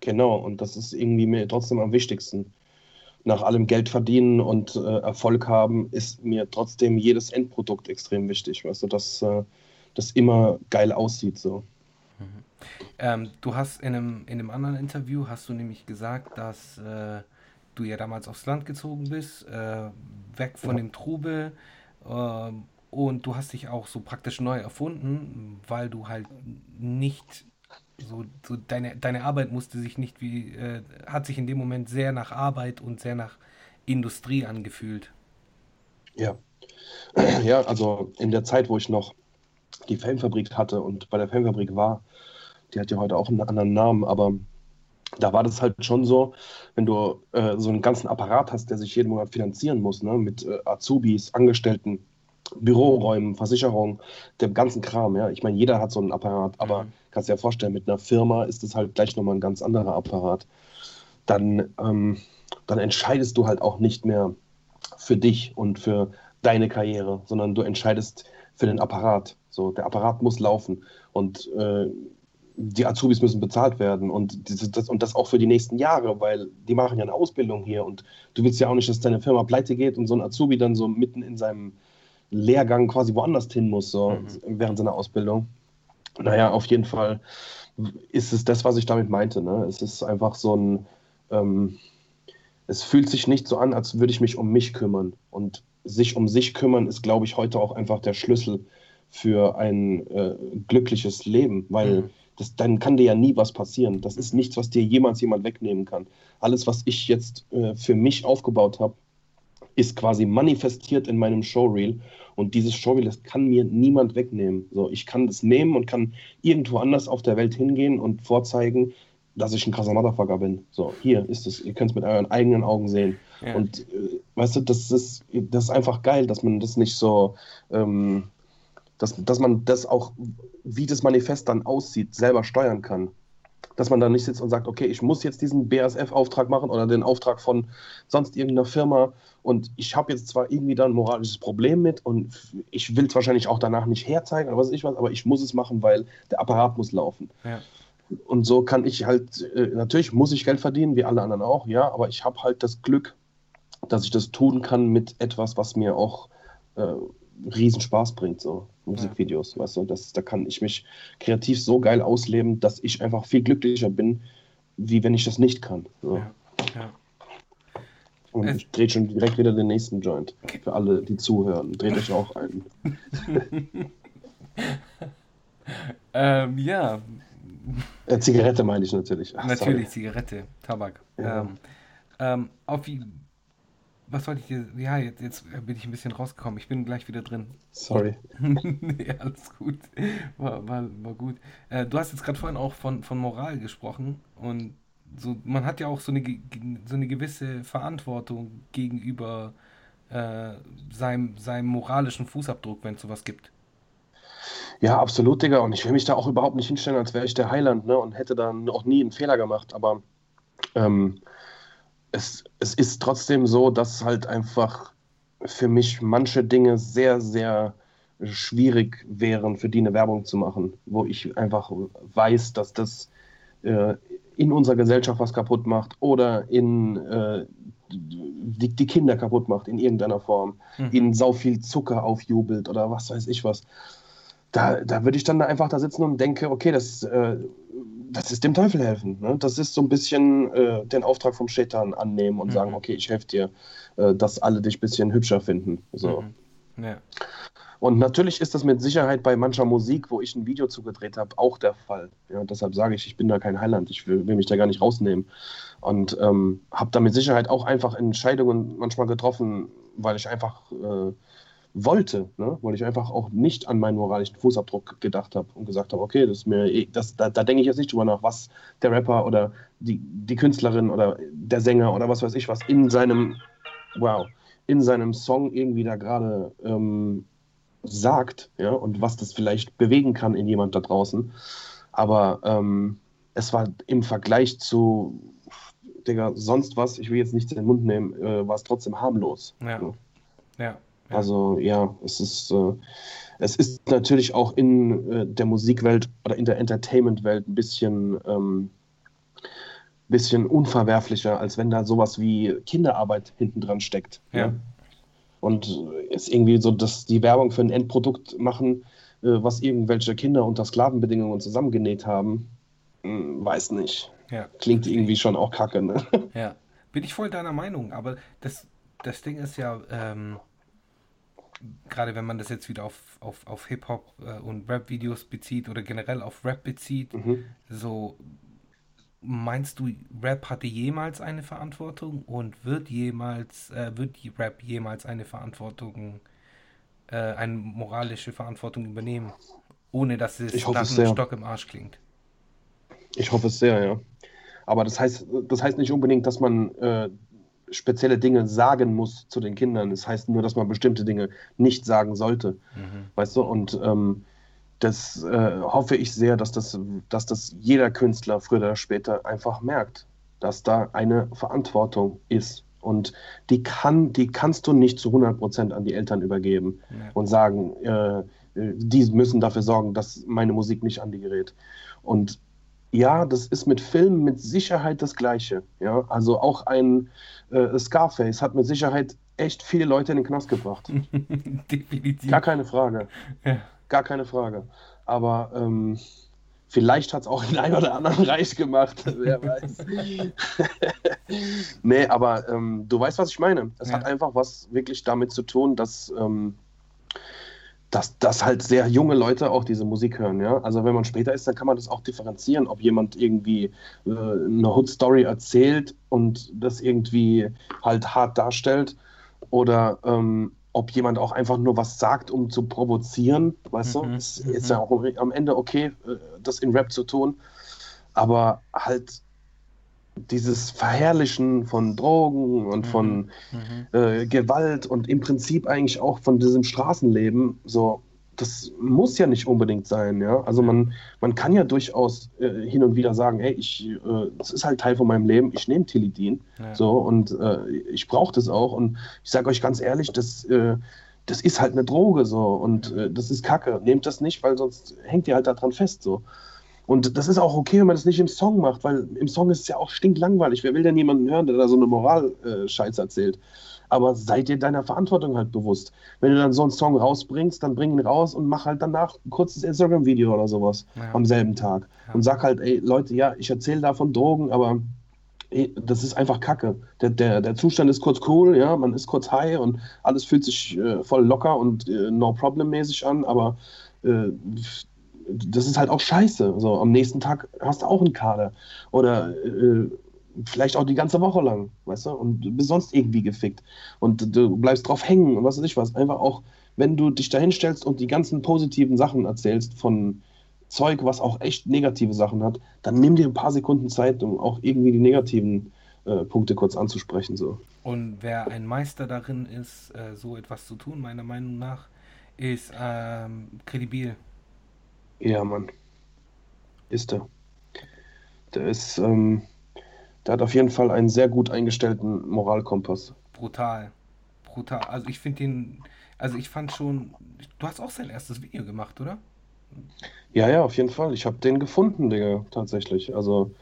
Genau, und das ist irgendwie mir trotzdem am wichtigsten. Nach allem Geld verdienen und äh, Erfolg haben, ist mir trotzdem jedes Endprodukt extrem wichtig, weißt du, dass äh, das immer geil aussieht so. Mhm. Ähm, du hast in einem, in einem anderen Interview hast du nämlich gesagt, dass äh, du ja damals aufs Land gezogen bist, äh, weg von ja. dem Trubel ähm, und du hast dich auch so praktisch neu erfunden, weil du halt nicht so, so deine, deine Arbeit musste sich nicht wie, äh, hat sich in dem Moment sehr nach Arbeit und sehr nach Industrie angefühlt. Ja. *clears throat* Ja, also in der Zeit, wo ich noch die Filmfabrik hatte und bei der Filmfabrik war, die hat ja heute auch einen anderen Namen, aber da war das halt schon so, wenn du äh, so einen ganzen Apparat hast, der sich jeden Monat finanzieren muss, ne, mit äh, Azubis, Angestellten, Büroräumen, Versicherung, dem ganzen Kram. Ja, ich meine, jeder hat so einen Apparat, aber mhm. Kannst dir ja vorstellen, mit einer Firma ist es halt gleich nochmal ein ganz anderer Apparat. Dann, ähm, dann entscheidest du halt auch nicht mehr für dich und für deine Karriere, sondern du entscheidest für den Apparat. So, der Apparat muss laufen und äh, die Azubis müssen bezahlt werden und das, und das auch für die nächsten Jahre, weil die machen ja eine Ausbildung hier und du willst ja auch nicht, dass deine Firma pleite geht und so ein Azubi dann so mitten in seinem Lehrgang quasi woanders hin muss, so mhm. während seiner Ausbildung. Naja, auf jeden Fall ist es das, was ich damit meinte. Ne? Es ist einfach so ein, ähm, es fühlt sich nicht so an, als würde ich mich um mich kümmern. Und sich um sich kümmern ist, glaube ich, heute auch einfach der Schlüssel für ein äh, glückliches Leben, weil mhm. das, dann kann dir ja nie was passieren. Das ist nichts, was dir jemals jemand wegnehmen kann. Alles, was ich jetzt äh, für mich aufgebaut habe, ist quasi manifestiert in meinem Showreel. Und dieses Showreel, das kann mir niemand wegnehmen. So, ich kann das nehmen und kann irgendwo anders auf der Welt hingehen und vorzeigen, dass ich ein krasser Motherfucker bin. So, hier ist es. Ihr könnt es mit euren eigenen Augen sehen. Ja. Und äh, weißt du, das ist, das ist einfach geil, dass man das nicht so, ähm, dass, dass man das auch, wie das Manifest dann aussieht, selber steuern kann dass man da nicht sitzt und sagt, okay, ich muss jetzt diesen BASF-Auftrag machen oder den Auftrag von sonst irgendeiner Firma und ich habe jetzt zwar irgendwie da ein moralisches Problem mit und ich will es wahrscheinlich auch danach nicht herzeigen oder was weiß ich was, aber ich muss es machen, weil der Apparat muss laufen. Ja. Und so kann ich halt, äh, natürlich muss ich Geld verdienen, wie alle anderen auch, ja, aber ich habe halt das Glück, dass ich das tun kann mit etwas, was mir auch äh, riesen Spaß bringt, so Musikvideos, ja. weißt du, das, da kann ich mich kreativ so geil ausleben, dass ich einfach viel glücklicher bin, wie wenn ich das nicht kann. So. Ja. Ja. Und es ich drehe schon direkt wieder den nächsten Joint. Für alle, die zuhören. Dreht euch auch ein. *laughs* ähm, ja. Äh, Zigarette meine ich natürlich. Ach, natürlich, sorry. Zigarette, Tabak. Ja. Ähm, ähm, auf wie, was wollte ich dir? Ja, jetzt, jetzt bin ich ein bisschen rausgekommen. Ich bin gleich wieder drin. Sorry. *laughs* nee, alles gut. War, war, war gut. Äh, du hast jetzt gerade vorhin auch von, von Moral gesprochen und so, man hat ja auch so eine, so eine gewisse Verantwortung gegenüber äh, seinem, seinem moralischen Fußabdruck, wenn es sowas gibt. Ja, absolut, Digga. Und ich will mich da auch überhaupt nicht hinstellen, als wäre ich der Heiland ne? und hätte dann auch nie einen Fehler gemacht. Aber ähm, es, es ist trotzdem so, dass halt einfach für mich manche Dinge sehr, sehr schwierig wären, für die eine Werbung zu machen, wo ich einfach weiß, dass das äh, in unserer Gesellschaft was kaputt macht oder in äh, die, die, Kinder kaputt macht in irgendeiner Form, mhm. ihnen sau viel Zucker aufjubelt oder was weiß ich was. Da, da würde ich dann einfach da sitzen und denke, okay, das, äh, das ist dem Teufel helfen. Ne? Das ist so ein bisschen äh, den Auftrag vom Shaitan annehmen und mhm. sagen, okay, ich helfe dir, äh, dass alle dich ein bisschen hübscher finden. So. Mhm. Ja. Und natürlich ist das mit Sicherheit bei mancher Musik, wo ich ein Video zugedreht habe, auch der Fall. Ja, deshalb sage ich, ich bin da kein Heiland, ich will, will mich da gar nicht rausnehmen. Und ähm, habe da mit Sicherheit auch einfach Entscheidungen manchmal getroffen, weil ich einfach äh, wollte, ne? weil ich einfach auch nicht an meinen moralischen Fußabdruck gedacht habe und gesagt habe, okay, das ist mir, eh, das, da, da denke ich jetzt nicht drüber nach, was der Rapper oder die, die Künstlerin oder der Sänger oder was weiß ich was in seinem, wow, in seinem Song irgendwie da gerade ähm, sagt, ja, und was das vielleicht bewegen kann in jemand da draußen. Aber ähm, es war im Vergleich zu, Digga, sonst was, ich will jetzt nichts in den Mund nehmen, äh, war es trotzdem harmlos. Ja. ja. ja. Also ja, es ist, äh, es ist natürlich auch in äh, der Musikwelt oder in der Entertainment-Welt ein bisschen, ähm, bisschen unverwerflicher, als wenn da sowas wie Kinderarbeit hinten dran steckt. Ja. ja. Und es irgendwie so, dass die Werbung für ein Endprodukt machen, äh, was irgendwelche Kinder unter Sklavenbedingungen zusammengenäht haben, hm, weiß nicht. Ja. Klingt irgendwie schon auch kacke, ne? Ja, bin ich voll deiner Meinung, aber das, das Ding ist ja, ähm, gerade wenn man das jetzt wieder auf, auf, auf Hip-Hop äh, und Rap-Videos bezieht oder generell auf Rap bezieht, mhm. so meinst du, Rap hatte jemals eine Verantwortung und wird jemals, äh, wird die Rap jemals eine Verantwortung, äh, eine moralische Verantwortung übernehmen, ohne dass es nach einem Stock im Arsch klingt? Ich hoffe es sehr, ja. Aber das heißt, das heißt nicht unbedingt, dass man äh, spezielle Dinge sagen muss zu den Kindern. Das heißt nur, dass man bestimmte Dinge nicht sagen sollte. Mhm. Weißt du? Und ähm, das äh, hoffe ich sehr, dass das, dass das jeder Künstler früher oder später einfach merkt, dass da eine Verantwortung ist. Und die, kann, die kannst du nicht zu 100 Prozent an die Eltern übergeben ja. und sagen, äh, die müssen dafür sorgen, dass meine Musik nicht an die gerät. Und ja, das ist mit Filmen mit Sicherheit das Gleiche. Ja? Also auch ein äh, Scarface hat mit Sicherheit echt viele Leute in den Knast gebracht. *laughs* Definitiv. Gar keine Frage. Ja. Gar keine Frage. Aber ähm, vielleicht hat es auch den einen oder anderen reich gemacht. *laughs* Wer weiß. *laughs* nee, aber ähm, du weißt, was ich meine. Es ja. hat einfach was wirklich damit zu tun, dass. Ähm, dass, dass halt sehr junge Leute auch diese Musik hören, ja. Also wenn man später ist, dann kann man das auch differenzieren, ob jemand irgendwie äh, eine Hood-Story erzählt und das irgendwie halt hart darstellt oder ähm, ob jemand auch einfach nur was sagt, um zu provozieren, weißt mhm, du? Es ist mhm. ja auch am Ende okay, äh, das in Rap zu tun, aber halt dieses Verherrlichen von Drogen und mhm. von mhm. Äh, Gewalt und im Prinzip eigentlich auch von diesem Straßenleben, so, das muss ja nicht unbedingt sein, ja. Also man, man kann ja durchaus äh, hin und wieder sagen, hey, ich, äh, das ist halt Teil von meinem Leben, ich nehme Tilidin, ja. so, und äh, ich brauche das auch und ich sage euch ganz ehrlich, das, äh, das ist halt eine Droge, so, und äh, das ist Kacke, nehmt das nicht, weil sonst hängt ihr halt daran fest, so. Und das ist auch okay, wenn man das nicht im Song macht, weil im Song ist es ja auch stinklangweilig. Wer will denn jemanden hören, der da so eine Moral-Scheiß äh, erzählt? Aber seid dir deiner Verantwortung halt bewusst. Wenn du dann so einen Song rausbringst, dann bring ihn raus und mach halt danach ein kurzes Instagram-Video oder sowas ja. am selben Tag. Ja. Und sag halt, ey, Leute, ja, ich erzähle da von Drogen, aber ey, das ist einfach Kacke. Der, der, der Zustand ist kurz cool, ja, man ist kurz high und alles fühlt sich äh, voll locker und äh, no-problem-mäßig an, aber äh, das ist halt auch scheiße. So, am nächsten Tag hast du auch einen Kader. Oder äh, vielleicht auch die ganze Woche lang, weißt du? Und du bist sonst irgendwie gefickt. Und du bleibst drauf hängen und was weiß ich was. Einfach auch, wenn du dich da hinstellst und die ganzen positiven Sachen erzählst von Zeug, was auch echt negative Sachen hat, dann nimm dir ein paar Sekunden Zeit, um auch irgendwie die negativen äh, Punkte kurz anzusprechen. So. Und wer ein Meister darin ist, äh, so etwas zu tun, meiner Meinung nach, ist ähm, Kredibil. Ja, Mann. Ist er. Der ist, ähm, der hat auf jeden Fall einen sehr gut eingestellten Moralkompass. Brutal. Brutal. Also ich finde den, also ich fand schon, du hast auch sein erstes Video gemacht, oder? Ja, ja, auf jeden Fall. Ich habe den gefunden, Digga, tatsächlich. Also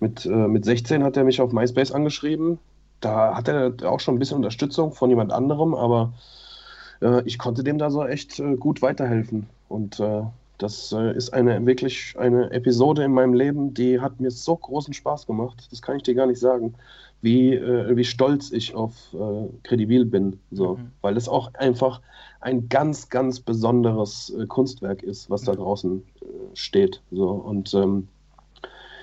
mit, äh, mit 16 hat er mich auf MySpace angeschrieben. Da hat er auch schon ein bisschen Unterstützung von jemand anderem, aber äh, ich konnte dem da so echt äh, gut weiterhelfen. Und äh, das äh, ist eine wirklich eine Episode in meinem Leben, die hat mir so großen Spaß gemacht. Das kann ich dir gar nicht sagen, wie, äh, wie stolz ich auf äh, Credibil bin. So. Mhm. Weil es auch einfach ein ganz, ganz besonderes äh, Kunstwerk ist, was da draußen äh, steht. So. Und ähm,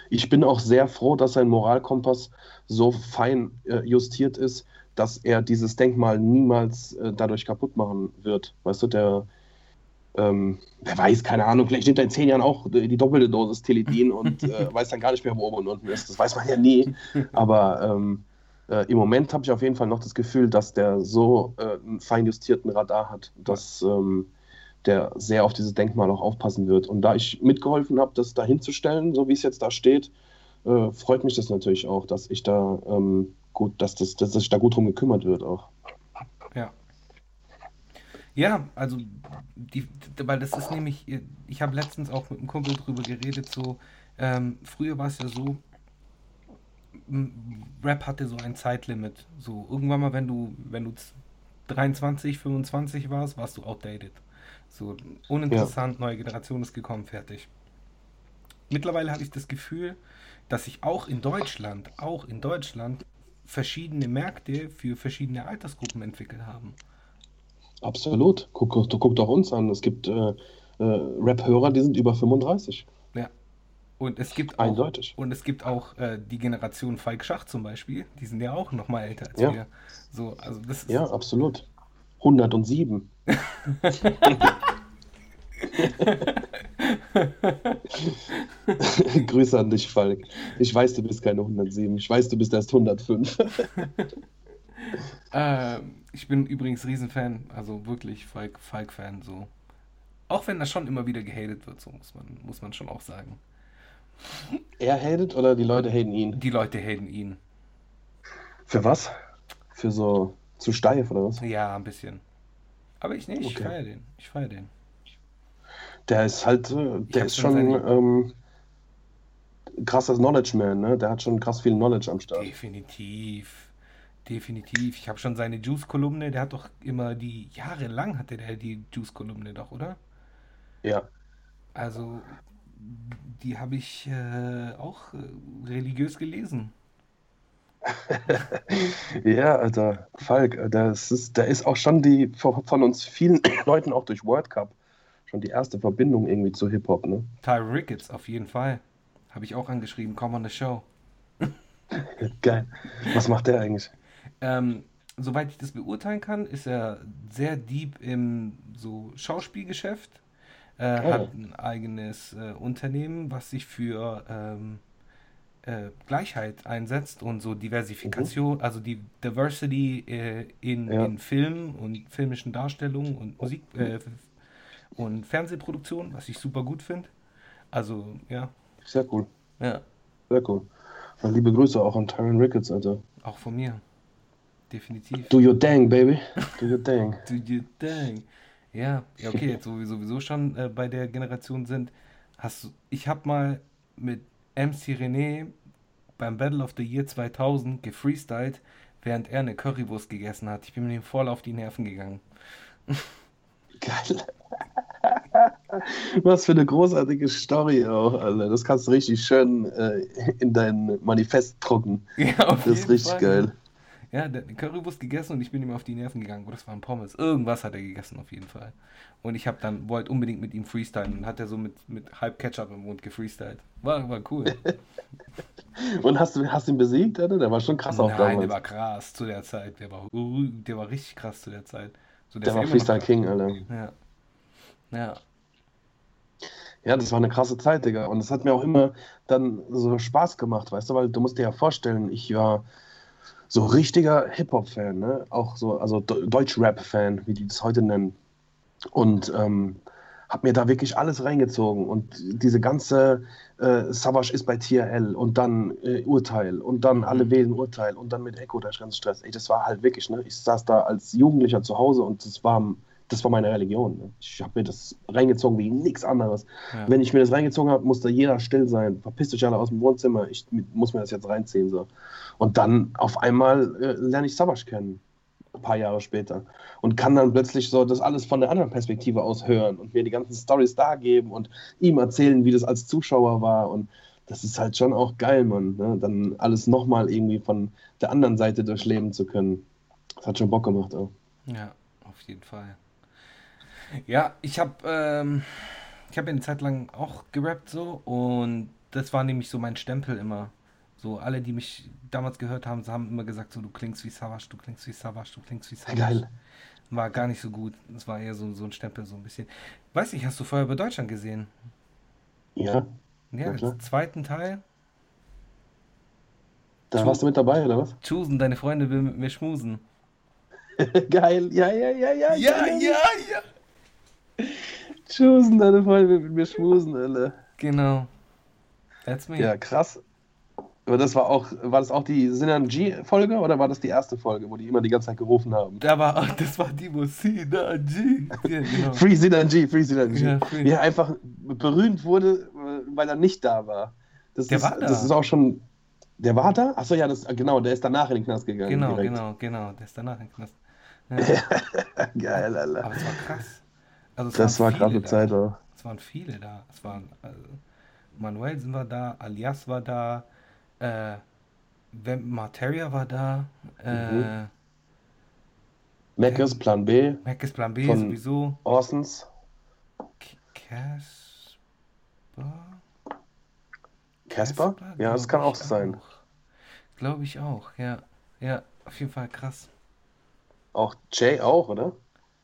ich bin auch sehr froh, dass sein Moralkompass so fein äh, justiert ist, dass er dieses Denkmal niemals äh, dadurch kaputt machen wird. Weißt du, der, ähm, wer weiß, keine Ahnung, vielleicht nimmt er in zehn Jahren auch die doppelte Dosis Teledin *laughs* und äh, weiß dann gar nicht mehr, wo oben und unten ist. Das weiß man ja nie. Aber ähm, äh, im Moment habe ich auf jeden Fall noch das Gefühl, dass der so äh, einen feinjustierten Radar hat, dass ähm, der sehr auf dieses Denkmal auch aufpassen wird. Und da ich mitgeholfen habe, das da hinzustellen, so wie es jetzt da steht, äh, freut mich das natürlich auch, dass ich da ähm, gut, dass, das, dass sich da gut drum gekümmert wird auch. Ja. Ja, also, die, weil das ist nämlich, ich habe letztens auch mit einem Kumpel drüber geredet, so, ähm, früher war es ja so, Rap hatte so ein Zeitlimit. So, irgendwann mal, wenn du, wenn du 23, 25 warst, warst du outdated. So, uninteressant, ja. neue Generation ist gekommen, fertig. Mittlerweile habe ich das Gefühl, dass sich auch in Deutschland, auch in Deutschland, verschiedene Märkte für verschiedene Altersgruppen entwickelt haben. Absolut. Guck, guck, guck doch uns an. Es gibt äh, äh, Rap-Hörer, die sind über 35. Ja. Und es gibt auch, Eindeutig. Und es gibt auch äh, die Generation Falk Schach zum Beispiel, die sind ja auch noch mal älter als ja. wir. So, also das ja, absolut. 107. *laughs* Grüße an dich, Falk. Ich weiß, du bist keine 107. Ich weiß, du bist erst 105. *laughs* äh, ich bin übrigens Riesenfan, also wirklich Falk-Fan. so. Auch wenn das schon immer wieder gehatet wird, so muss man, muss man schon auch sagen. Er hatet oder die Leute haten ihn? Die Leute haten ihn. Für was? Für so zu steif oder was? Ja, ein bisschen. Aber ich, nee, ich okay. feiere den. Ich feiere den. Der ist halt, der ist schon ähm, krasses Knowledge Man, ne? Der hat schon krass viel Knowledge am Start. Definitiv. Definitiv. Ich habe schon seine Juice-Kolumne, der hat doch immer die, jahrelang hatte der die Juice-Kolumne doch, oder? Ja. Also, die habe ich äh, auch äh, religiös gelesen. *laughs* ja, Alter, Falk, äh, das ist, der ist auch schon die von uns vielen *coughs* Leuten auch durch World Cup schon die erste Verbindung irgendwie zu Hip-Hop, ne? Ty Ricketts, auf jeden Fall. Habe ich auch angeschrieben, come on the show. *laughs* Geil. Was macht der eigentlich? Ähm, soweit ich das beurteilen kann, ist er sehr deep im so Schauspielgeschäft. Äh, oh. Hat ein eigenes äh, Unternehmen, was sich für ähm, äh, Gleichheit einsetzt und so Diversifikation, mhm. also die Diversity äh, in, ja. in Film und filmischen Darstellungen und Musik, äh, und Fernsehproduktion, was ich super gut finde. Also, ja. Sehr cool. Ja. Sehr cool. Liebe Grüße auch an Tyron Ricketts, Alter. Auch von mir. Definitiv. Do your dang, baby. Do your dang. *laughs* Do your dang. Ja, ja okay, jetzt wo wir sowieso schon äh, bei der Generation sind, hast du, ich habe mal mit MC René beim Battle of the Year 2000 gefreestylt, während er eine Currywurst gegessen hat. Ich bin mir voll auf die Nerven gegangen. Geil. *laughs* Was für eine großartige Story auch, Alter. Das kannst du richtig schön äh, in dein Manifest drucken. Ja, auf das ist richtig Fall. geil. Ja, der hat Currywurst gegessen und ich bin ihm auf die Nerven gegangen. Oh, das waren Pommes. Irgendwas hat er gegessen auf jeden Fall. Und ich habe dann, wollte unbedingt mit ihm freestylen und hat er so mit, mit halb Ketchup im Mund gefreestylt. War, war cool. *laughs* und hast du hast ihn besiegt, oder? Der war schon krass Nein, auf damals. der war krass zu der Zeit. Der war, der war richtig krass zu der Zeit. So, der, der war Freestyle King, Alter. Ja. Ja. Ja, das war eine krasse Zeit, Digga. Und es hat mir auch immer dann so Spaß gemacht, weißt du, weil du musst dir ja vorstellen, ich war so richtiger Hip-Hop-Fan, ne? Auch so, also Deutsch-Rap-Fan, wie die das heute nennen. Und ähm, hab mir da wirklich alles reingezogen. Und diese ganze äh, Savage ist bei TRL und dann äh, Urteil und dann mhm. alle wählen Urteil und dann mit Echo der ganze Stress. Ey, das war halt wirklich, ne? Ich saß da als Jugendlicher zu Hause und das war das war meine Religion. Ne? Ich habe mir das reingezogen wie nichts anderes. Ja. Wenn ich mir das reingezogen habe, musste jeder still sein. Verpisst euch alle aus dem Wohnzimmer. Ich muss mir das jetzt reinziehen. So. Und dann auf einmal äh, lerne ich Sabasch kennen. Ein paar Jahre später. Und kann dann plötzlich so das alles von der anderen Perspektive aus hören und mir die ganzen Stories da geben und ihm erzählen, wie das als Zuschauer war. Und das ist halt schon auch geil, Mann. Ne? Dann alles nochmal irgendwie von der anderen Seite durchleben zu können. Das hat schon Bock gemacht auch. Ja, auf jeden Fall. Ja, ich habe ähm, ich habe eine Zeit lang auch gerappt so und das war nämlich so mein Stempel immer. So, alle, die mich damals gehört haben, haben immer gesagt, so, du klingst wie Savage, du klingst wie Savage, du klingst wie Savage. Geil. War gar nicht so gut. Es war eher so, so ein Stempel, so ein bisschen. Weiß nicht, hast du vorher bei Deutschland gesehen? Ja, Ja, Ja, zweiten Teil. da warst du mit dabei, oder was? Choosen, deine Freunde will mit mir schmusen. *laughs* Geil, ja, ja, ja, ja. ja, ja. Schmusen, deine Freunde will mit mir schmusen, Alter. Genau. That's me. Ja, krass. Aber das war auch, war das auch die Synergy-Folge oder war das die erste Folge, wo die immer die ganze Zeit gerufen haben? Da war, das war die, wo Synergy. Ja, genau. Free Synergy, Free Synergy. Ja, free. Wie er einfach berühmt wurde, äh, weil er nicht da war. Das Der ist, war da. Das ist auch schon. Der war da? Achso, ja, das, genau, der ist danach in den Knast gegangen. Genau, direkt. genau, genau. Der ist danach im Knast. Ja. *laughs* Geil, Alter. Aber es war krass. Also Das war krasse da. Zeit auch. Es waren viele da. Es waren also, Manuelsen war da, Alias war da, äh, Materia war da, äh, Mhm. Mackes, Plan B, Mac ist Plan B Von- sowieso. Orsons. Casper? Casper? Ja, das kann auch sein. Glaube ich auch, ja. Ja, auf jeden Fall krass. Auch Jay auch, oder?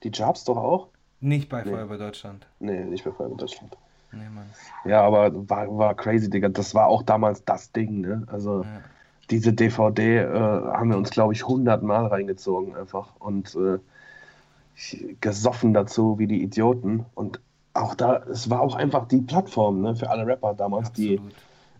Die Jobs doch auch? Nicht bei Nee. Feuerwehr Deutschland. Nee, nicht bei Feuerwehr Deutschland. Nee, Mann. Ja, aber war, war crazy, Digga. Das war auch damals das Ding, ne? Also Ja. diese DVD äh, haben wir uns, glaube ich, hundertmal reingezogen einfach und äh, gesoffen dazu wie die Idioten. Und auch da, es war auch einfach die Plattform ne, für alle Rapper damals, die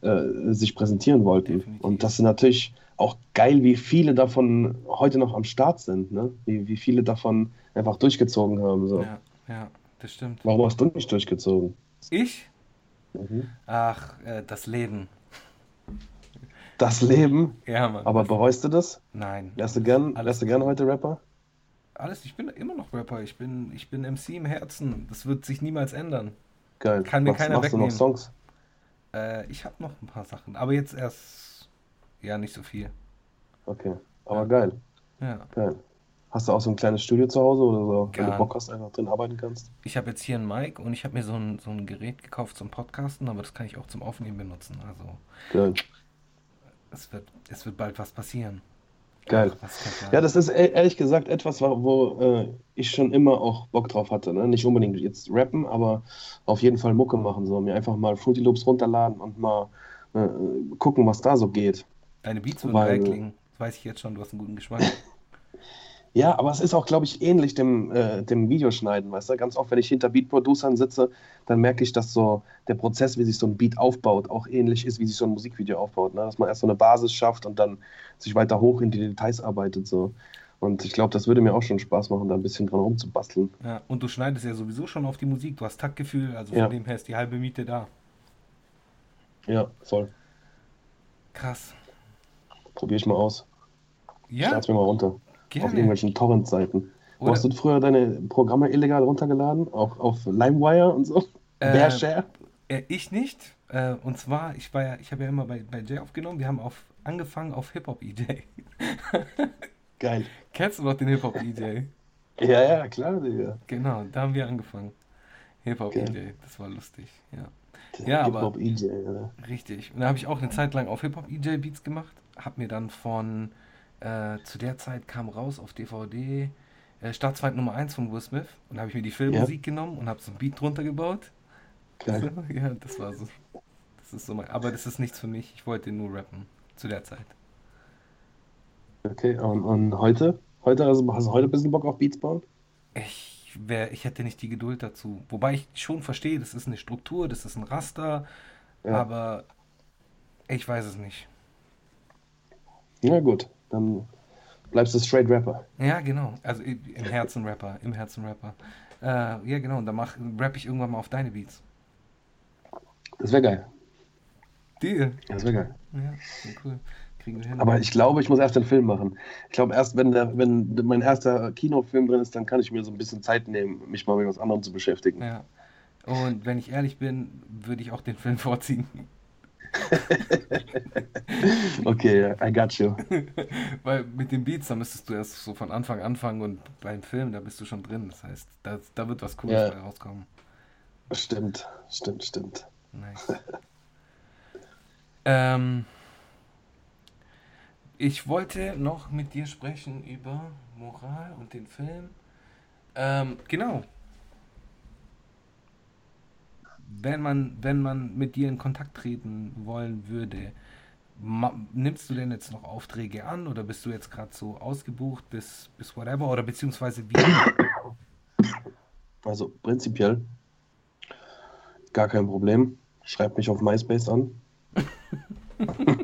Absolut. äh, sich präsentieren wollten. Definitiv. Und das ist natürlich auch geil, wie viele davon heute noch am Start sind, ne? Wie, wie viele davon einfach durchgezogen haben. So. Ja, ja, das stimmt. Warum hast du nicht durchgezogen? Ich? Mhm. Ach, äh, das Leben. Das Leben, Ja, Mann. aber bereust du das? nein. Wärst du gern, wärst du gern heute Rapper? Alles, ich bin immer noch Rapper. Ich bin, ich bin MC im Herzen. Das wird sich niemals ändern. Geil. Kann mir machst, keiner machst du noch wegnehmen. Songs? Äh, ich habe noch ein paar Sachen, aber jetzt erst, ja, nicht so viel. Okay. Aber geil, Ja. geil. Hast du auch so ein kleines Studio zu Hause oder so, wenn du Bock hast, einfach drin arbeiten kannst? Ich habe jetzt hier ein Mic und ich habe mir so ein, so ein Gerät gekauft zum Podcasten, aber das kann ich auch zum Aufnehmen benutzen. Also Geil. es wird, es wird bald was passieren. Geil. Ach, Ja, das ist e- ehrlich gesagt etwas, wo, wo äh, ich schon immer auch Bock drauf hatte. Ne? Nicht unbedingt jetzt rappen, aber auf jeden Fall Mucke machen. So. Mir einfach mal Fruity Loops runterladen und mal äh, gucken, was da so geht. Deine Beats würden Weil- geil klingen. Das weiß ich jetzt schon, du hast einen guten Geschmack. *laughs* Ja, aber es ist auch, glaube ich, ähnlich dem, äh, dem Videoschneiden, weißt du? Ganz oft, wenn ich hinter Beat-Producern sitze, dann merke ich, dass so der Prozess, wie sich so ein Beat aufbaut, auch ähnlich ist, wie sich so ein Musikvideo aufbaut. Ne? Dass man erst so eine Basis schafft und dann sich weiter hoch in die Details arbeitet. So. Und ich glaube, das würde mir auch schon Spaß machen, da ein bisschen dran rumzubasteln. Ja, und du schneidest ja sowieso schon auf die Musik. Du hast Taktgefühl, also von Ja. dem her ist die halbe Miete da. Ja, voll. Krass. Probiere ich mal aus. Ja, Lad's mir mal runter. Auf gerne. irgendwelchen Torrent-Seiten. Oder- hast du früher deine Programme illegal runtergeladen? Auch auf LimeWire und so? Äh, Bearshare? Äh, ich nicht. Äh, und zwar, ich war ja, ich habe ja immer bei, bei Jay aufgenommen. Wir haben auf, angefangen auf Hip-Hop-EJ. *laughs* Geil. Kennst du noch den Hip-Hop-EJ? Ja, ja, klar, Digga. Genau, da haben wir angefangen. Hip-Hop-EJ, Geil. das war lustig, ja. Ja, aber- Hip-Hop EJ, Alter. Richtig. Und da habe ich auch eine Zeit lang auf Hip-Hop-EJ Beats gemacht. Hab mir dann von, äh, zu der Zeit kam raus auf DVD äh, Staatsfeind Nummer 1 von Will Smith. Und habe ich mir die Filmmusik genommen und habe so ein Beat drunter gebaut. Geil. *laughs* Ja, das war so. Das ist so mein, aber das ist nichts für mich. Ich wollte nur rappen. Zu der Zeit. Okay, und, und heute? Heute, also hast du heute ein bisschen Bock auf Beats bauen? Ich, wär, ich hätte nicht die Geduld dazu. Wobei ich schon verstehe, das ist eine Struktur, das ist ein Raster. Ja. Aber ich weiß es nicht. Na gut, dann bleibst du straight Rapper. Ja, genau. Also im Herzen Rapper, im Herzen Rapper. Äh, ja, genau. Und dann mach, rapp ich irgendwann mal auf deine Beats. Das wäre geil. Deal. Das wäre geil. Ja, cool. Kriegen wir hin. Aber ich glaube, ich muss erst den Film machen. Ich glaube, erst wenn, der, wenn mein erster Kinofilm drin ist, dann kann ich mir so ein bisschen Zeit nehmen, mich mal mit was anderem zu beschäftigen. Ja. Und wenn ich ehrlich bin, würde ich auch den Film *laughs* vorziehen. *laughs* Okay, I got you. *laughs* Weil mit den Beats, da müsstest du erst so von Anfang anfangen und beim Film, da bist du schon drin. Das heißt, da, da wird was Cooles Ja. rauskommen. Stimmt, stimmt, stimmt. Nice. ähm, Ich wollte noch mit dir sprechen über Moral und den Film. Ähm, genau. Wenn man, wenn man mit dir in Kontakt treten wollen würde, nimmst du denn jetzt noch Aufträge an oder bist du jetzt gerade so ausgebucht bis, bis whatever oder beziehungsweise wie? Also prinzipiell gar kein Problem. Schreibt mich auf MySpace an. *laughs*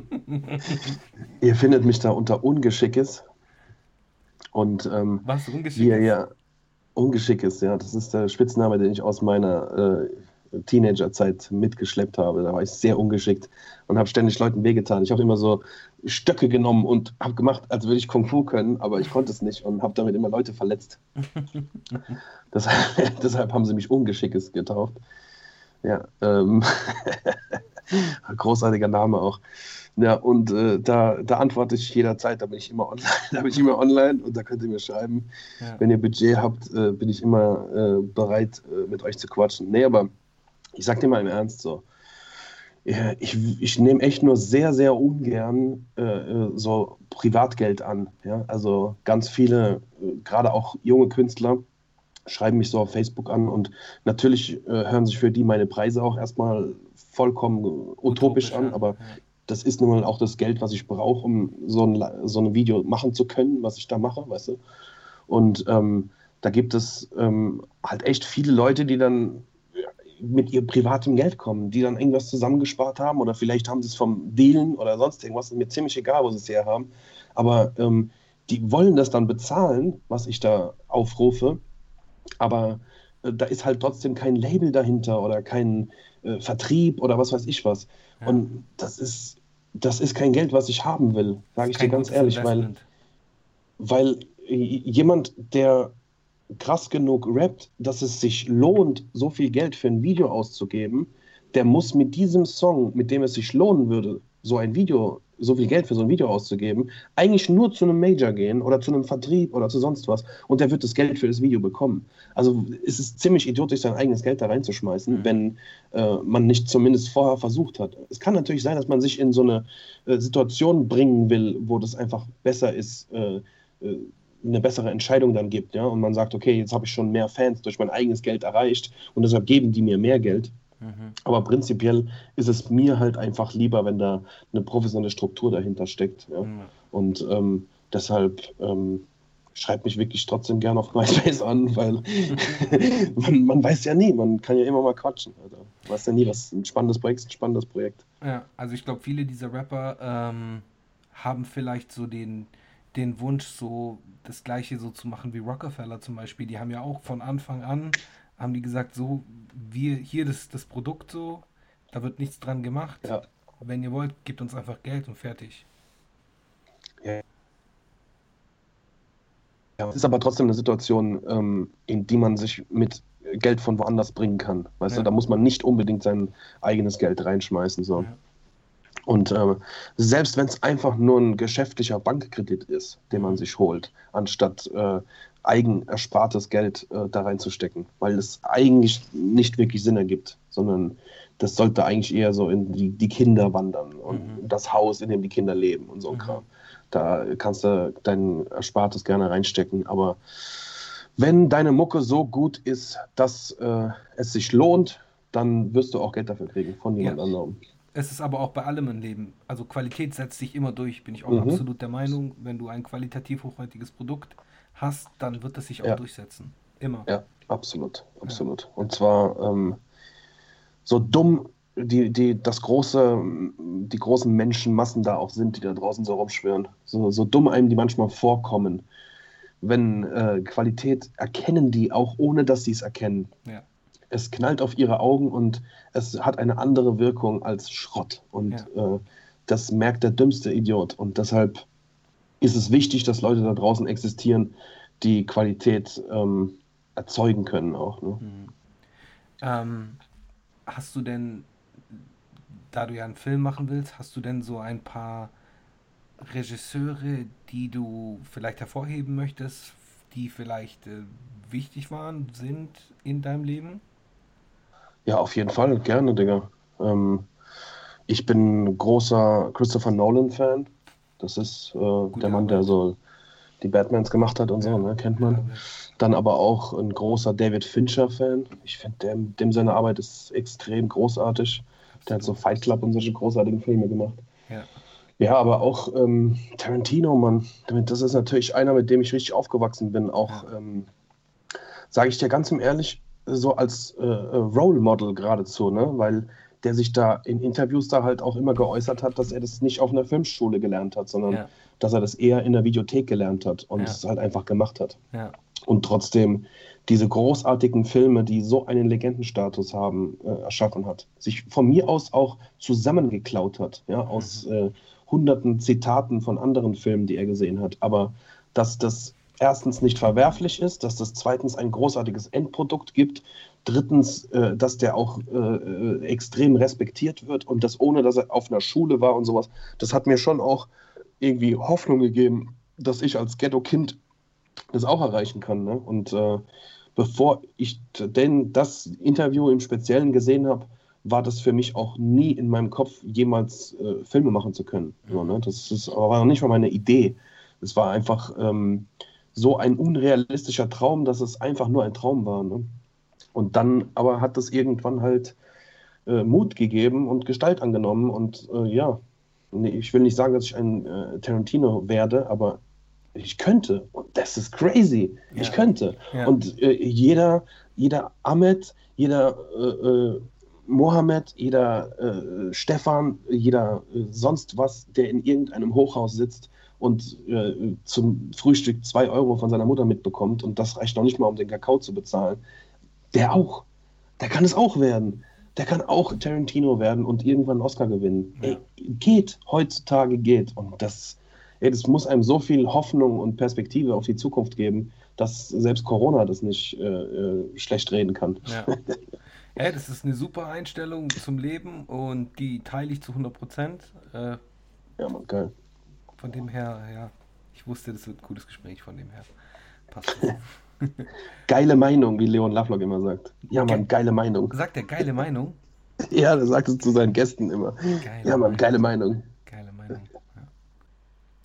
ihr findet mich da unter Ungeschickes. Und ähm, was Ungeschickes? Ihr, ja, Ungeschickes, ja. Das ist der Spitzname, den ich aus meiner äh, Teenagerzeit mitgeschleppt habe. Da war ich sehr ungeschickt und habe ständig Leuten wehgetan. Ich habe immer so Stöcke genommen und habe gemacht, als würde ich Kung Fu können, aber ich konnte es nicht und habe damit immer Leute verletzt. *laughs* deshalb, *laughs* deshalb haben sie mich Ungeschickes getauft. Ja, ähm, *laughs* großartiger Name auch. Ja, und äh, da, da antworte ich jederzeit, da bin ich immer online, da bin ich immer online und da könnt ihr mir schreiben. Ja. Wenn ihr Budget habt, äh, bin ich immer äh, bereit, äh, mit euch zu quatschen. Nee, aber ich sag dir mal im Ernst so. Ich, ich nehme echt nur sehr, sehr ungern äh, äh, so Privatgeld an. Ja? Also ganz viele, gerade auch junge Künstler, schreiben mich so auf Facebook an und natürlich hören sich für die meine Preise auch erstmal vollkommen utopisch, utopisch an, ja. aber das ist nun mal auch das Geld, was ich brauche, um so ein, so ein Video machen zu können, was ich da mache, weißt du. Und ähm, da gibt es ähm, halt echt viele Leute, die dann mit ihr privatem Geld kommen, die dann irgendwas zusammengespart haben oder vielleicht haben sie es vom Dealen oder sonst irgendwas, ist mir ziemlich egal, wo sie es her haben. Aber ähm, die wollen das dann bezahlen, was ich da aufrufe, aber äh, da ist halt trotzdem kein Label dahinter oder kein äh, Vertrieb oder was weiß ich was. Ja. Und das ist, das ist kein Geld, was ich haben will, sage ich dir ganz ehrlich, weil, weil jemand, der krass genug rappt, dass es sich lohnt, so viel Geld für ein Video auszugeben, der muss mit diesem Song, mit dem es sich lohnen würde, so ein Video so viel Geld für so ein Video auszugeben, eigentlich nur zu einem Major gehen oder zu einem Vertrieb oder zu sonst was und der wird das Geld für das Video bekommen. Also es ist ziemlich idiotisch, sein eigenes Geld da reinzuschmeißen, mhm. wenn äh, man nicht zumindest vorher versucht hat. Es kann natürlich sein, dass man sich in so eine äh, Situation bringen will, wo das einfach besser ist, äh, äh eine bessere Entscheidung dann gibt, ja, und man sagt, okay, jetzt habe ich schon mehr Fans durch mein eigenes Geld erreicht und deshalb geben die mir mehr Geld. Mhm. Aber prinzipiell ist es mir halt einfach lieber, wenn da eine professionelle Struktur dahinter steckt. Ja? Mhm. Und ähm, deshalb ähm, schreibt mich wirklich trotzdem gerne auf *laughs* MySpace an, weil *laughs* man, man, weiß ja nie, man kann ja immer mal quatschen. Also, man weiß ja nie, was ein spannendes Projekt ist, ein spannendes Projekt. Ja, also ich glaube, viele dieser Rapper ähm, haben vielleicht so den, den Wunsch, so das Gleiche so zu machen wie Rockefeller zum Beispiel. Die haben ja auch von Anfang an haben die gesagt, so, wir, hier das, das Produkt so, da wird nichts dran gemacht. Ja. Wenn ihr wollt, gebt uns einfach Geld und fertig. Ja. Ja, es ist aber trotzdem eine Situation, ähm, in die man sich mit Geld von woanders bringen kann. Weißt ja. du, da muss man nicht unbedingt sein eigenes Geld reinschmeißen. So. Ja. Und äh, selbst wenn es einfach nur ein geschäftlicher Bankkredit ist, den man sich holt, anstatt äh, eigen erspartes Geld äh, da reinzustecken, weil es eigentlich nicht wirklich Sinn ergibt, sondern das sollte eigentlich eher so in die, die Kinder wandern und mhm. das Haus, in dem die Kinder leben und so ein mhm. Kram. Da kannst du dein Erspartes gerne reinstecken, aber wenn deine Mucke so gut ist, dass äh, es sich lohnt, dann wirst du auch Geld dafür kriegen von jemand ja. anderem. Es ist aber auch bei allem im Leben. Also Qualität setzt sich immer durch, bin ich auch mhm. absolut der Meinung. Wenn du ein qualitativ hochwertiges Produkt hast, dann wird das sich auch ja. durchsetzen. Immer. Ja, absolut, absolut. Ja. Und zwar ähm, so dumm die, die, das große, die großen Menschenmassen da auch sind, die da draußen so rumschwören. So, so dumm einem die manchmal vorkommen. Wenn äh, Qualität erkennen die auch, ohne dass sie es erkennen. Ja. Es knallt auf ihre Augen und es hat eine andere Wirkung als Schrott. Und ja. äh, das merkt der dümmste Idiot. Und deshalb ist es wichtig, dass Leute da draußen existieren, die Qualität ähm, erzeugen können auch. Ne? Mhm. Ähm, hast du denn, da du ja einen Film machen willst, hast du denn so ein paar Regisseure, die du vielleicht hervorheben möchtest, die vielleicht äh, wichtig waren, sind in deinem Leben? Ja, auf jeden Fall, gerne, Digga. Ähm, ich bin großer Christopher Nolan-Fan. Das ist äh, der Mann, der so die Batmans gemacht hat und so, ne? kennt man. Dann aber auch ein großer David Fincher-Fan. Ich finde, dem, dem seine Arbeit ist extrem großartig. Der hat so Fight Club und solche großartigen Filme gemacht. Ja. Ja, aber auch ähm, Tarantino, Mann. Das ist natürlich einer, mit dem ich richtig aufgewachsen bin. Auch, Ja. ähm, sage ich dir ganz im ehrlich, so als äh, äh, Role Model geradezu, ne? Weil der sich da in Interviews da halt auch immer geäußert hat, dass er das nicht auf einer Filmschule gelernt hat, sondern Ja. dass er das eher in der Videothek gelernt hat und Ja. es halt einfach gemacht hat. Ja. Und trotzdem diese großartigen Filme, die so einen Legendenstatus haben, äh, erschaffen hat. Sich von mir aus auch zusammengeklaut hat, ja, aus äh, hunderten Zitaten von anderen Filmen, die er gesehen hat. Aber dass das erstens nicht verwerflich ist, dass das zweitens ein großartiges Endprodukt gibt, drittens, äh, dass der auch äh, äh, extrem respektiert wird und das ohne, dass er auf einer Schule war und sowas, das hat mir schon auch irgendwie Hoffnung gegeben, dass ich als Ghetto-Kind das auch erreichen kann. Ne? Und äh, bevor ich denn das Interview im Speziellen gesehen habe, war das für mich auch nie in meinem Kopf, jemals äh, Filme machen zu können. So, ne? Das aber war noch nicht mal meine Idee. Es war einfach ähm, so ein unrealistischer Traum, dass es einfach nur ein Traum war. Ne? Und dann aber hat das irgendwann halt äh, Mut gegeben und Gestalt angenommen. Und äh, ja, nee, ich will nicht sagen, dass ich ein äh, Tarantino werde, aber ich könnte. Und das ist crazy. Ich Ja. könnte. Ja. Und äh, jeder, jeder Ahmed, jeder äh, äh, Mohammed, jeder Stefan, jeder sonst was, der in irgendeinem Hochhaus sitzt und äh, zum Frühstück zwei Euro von seiner Mutter mitbekommt und das reicht noch nicht mal, um den Kakao zu bezahlen, der auch. Der kann es auch werden. Der kann auch Tarantino werden und irgendwann einen Oscar gewinnen. Ja. Ey, geht, heutzutage geht. Und das, ey, das muss einem so viel Hoffnung und Perspektive auf die Zukunft geben, dass selbst Corona das nicht äh, äh, schlecht reden kann. Ja. *laughs* ja, das ist eine super Einstellung zum Leben und die teile ich zu 100 Prozent. Äh, Ja, man, geil. Von dem her, ja, ich wusste, das wird ein gutes Gespräch, von dem her. Passt. das. *laughs* Geile Meinung, wie Leon Lovelock immer sagt. Ja, Ge- Mann, geile Meinung. Sagt er geile Meinung? *laughs* Ja, der sagt es zu seinen Gästen immer. Geile Ja, Mann, Meinung. geile Meinung. Geile Meinung. Ja.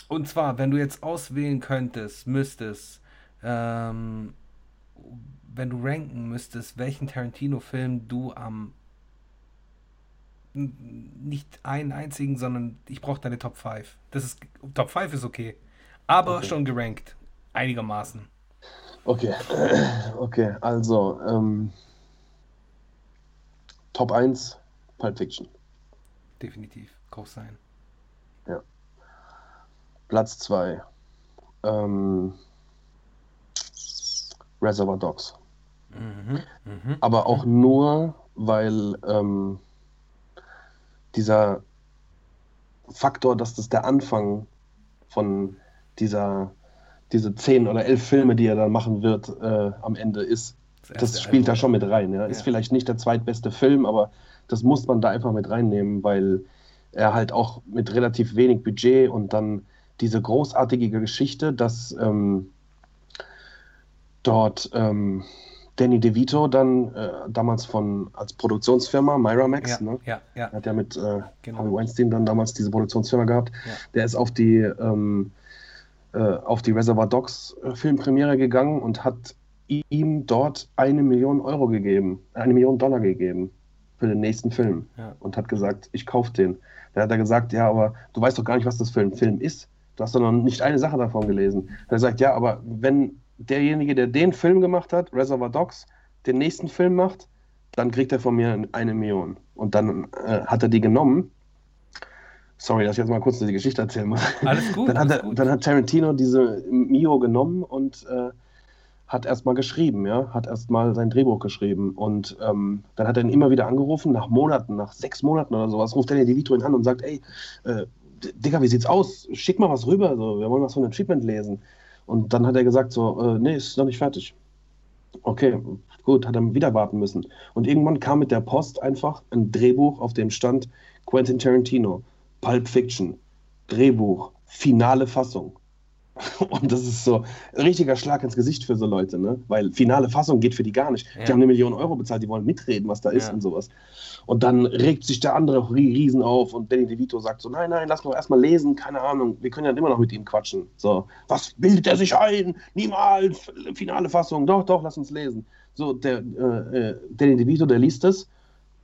Und zwar, wenn du jetzt auswählen könntest, müsstest, ähm, wenn du ranken müsstest, welchen Tarantino-Film du am nicht einen einzigen, sondern ich brauche deine Top 5. Das ist Top 5 ist okay, aber Okay. schon gerankt einigermaßen. Okay, *clears throat* okay, also ähm, Top 1, Pulp Fiction. Definitiv, groß sein. Platz 2, ähm, Reservoir Dogs. Mhm, mhm. Aber auch nur, weil ähm, dieser Faktor, dass das der Anfang von dieser, diese zehn oder elf Filme, die er dann machen wird, äh, am Ende ist, das erste spielt da Album. schon mit rein. Ja. Ist Ja. vielleicht nicht der zweitbeste Film, aber das muss man da einfach mit reinnehmen, weil er halt auch mit relativ wenig Budget und dann diese großartige Geschichte, dass ähm, dort ähm, Danny DeVito dann äh, damals von als Produktionsfirma Miramax, Ja, ne? ja, ja. Hat ja mit äh, Genau. Harvey Weinstein dann damals diese Produktionsfirma gehabt. Ja. Der ist auf die, ähm, äh, auf die Reservoir Dogs äh, Filmpremiere gegangen und hat ihm dort eine Million Euro gegeben, eine Million Dollar gegeben für den nächsten Film Ja. und hat gesagt, ich kaufe den. Da hat er gesagt, ja, aber du weißt doch gar nicht, was das für ein Film ist. Du hast doch noch nicht eine Sache davon gelesen. Er sagt, ja, aber wenn derjenige, der den Film gemacht hat, Reservoir Dogs, den nächsten Film macht, dann kriegt er von mir eine Million. Und dann äh, hat er die genommen. Sorry, dass ich jetzt mal kurz die Geschichte erzählen muss. Alles gut, *laughs* Dann hat, er, gut. dann hat Tarantino diese Mio genommen und äh, hat erstmal geschrieben, ja, hat erstmal sein Drehbuch geschrieben. Und ähm, dann hat er ihn immer wieder angerufen, nach Monaten, nach sechs Monaten oder sowas, ruft Danny DeVito ihn an und sagt, ey, äh, Digga, wie sieht's aus? Schick mal was rüber, so, wir wollen was von dem Treatment lesen. Und dann hat er gesagt, so, äh, nee, ist noch nicht fertig. Okay, gut, hat er wieder warten müssen. Und irgendwann kam mit der Post einfach ein Drehbuch, auf dem stand Quentin Tarantino, Pulp Fiction, Drehbuch, finale Fassung. *laughs* Und das ist so ein richtiger Schlag ins Gesicht für so Leute, ne? Weil finale Fassung geht für die gar nicht. Ja. Die haben eine Million Euro bezahlt, die wollen mitreden, was da ist Ja. und sowas. Und dann regt sich der andere ri- Riesen auf und Danny DeVito sagt so, nein, nein, lass doch erstmal lesen, keine Ahnung, wir können ja immer noch mit ihm quatschen. So, was bildet er sich ein? Niemals, finale Fassung, doch, doch, lass uns lesen. So, der äh, äh, Danny DeVito, der liest es,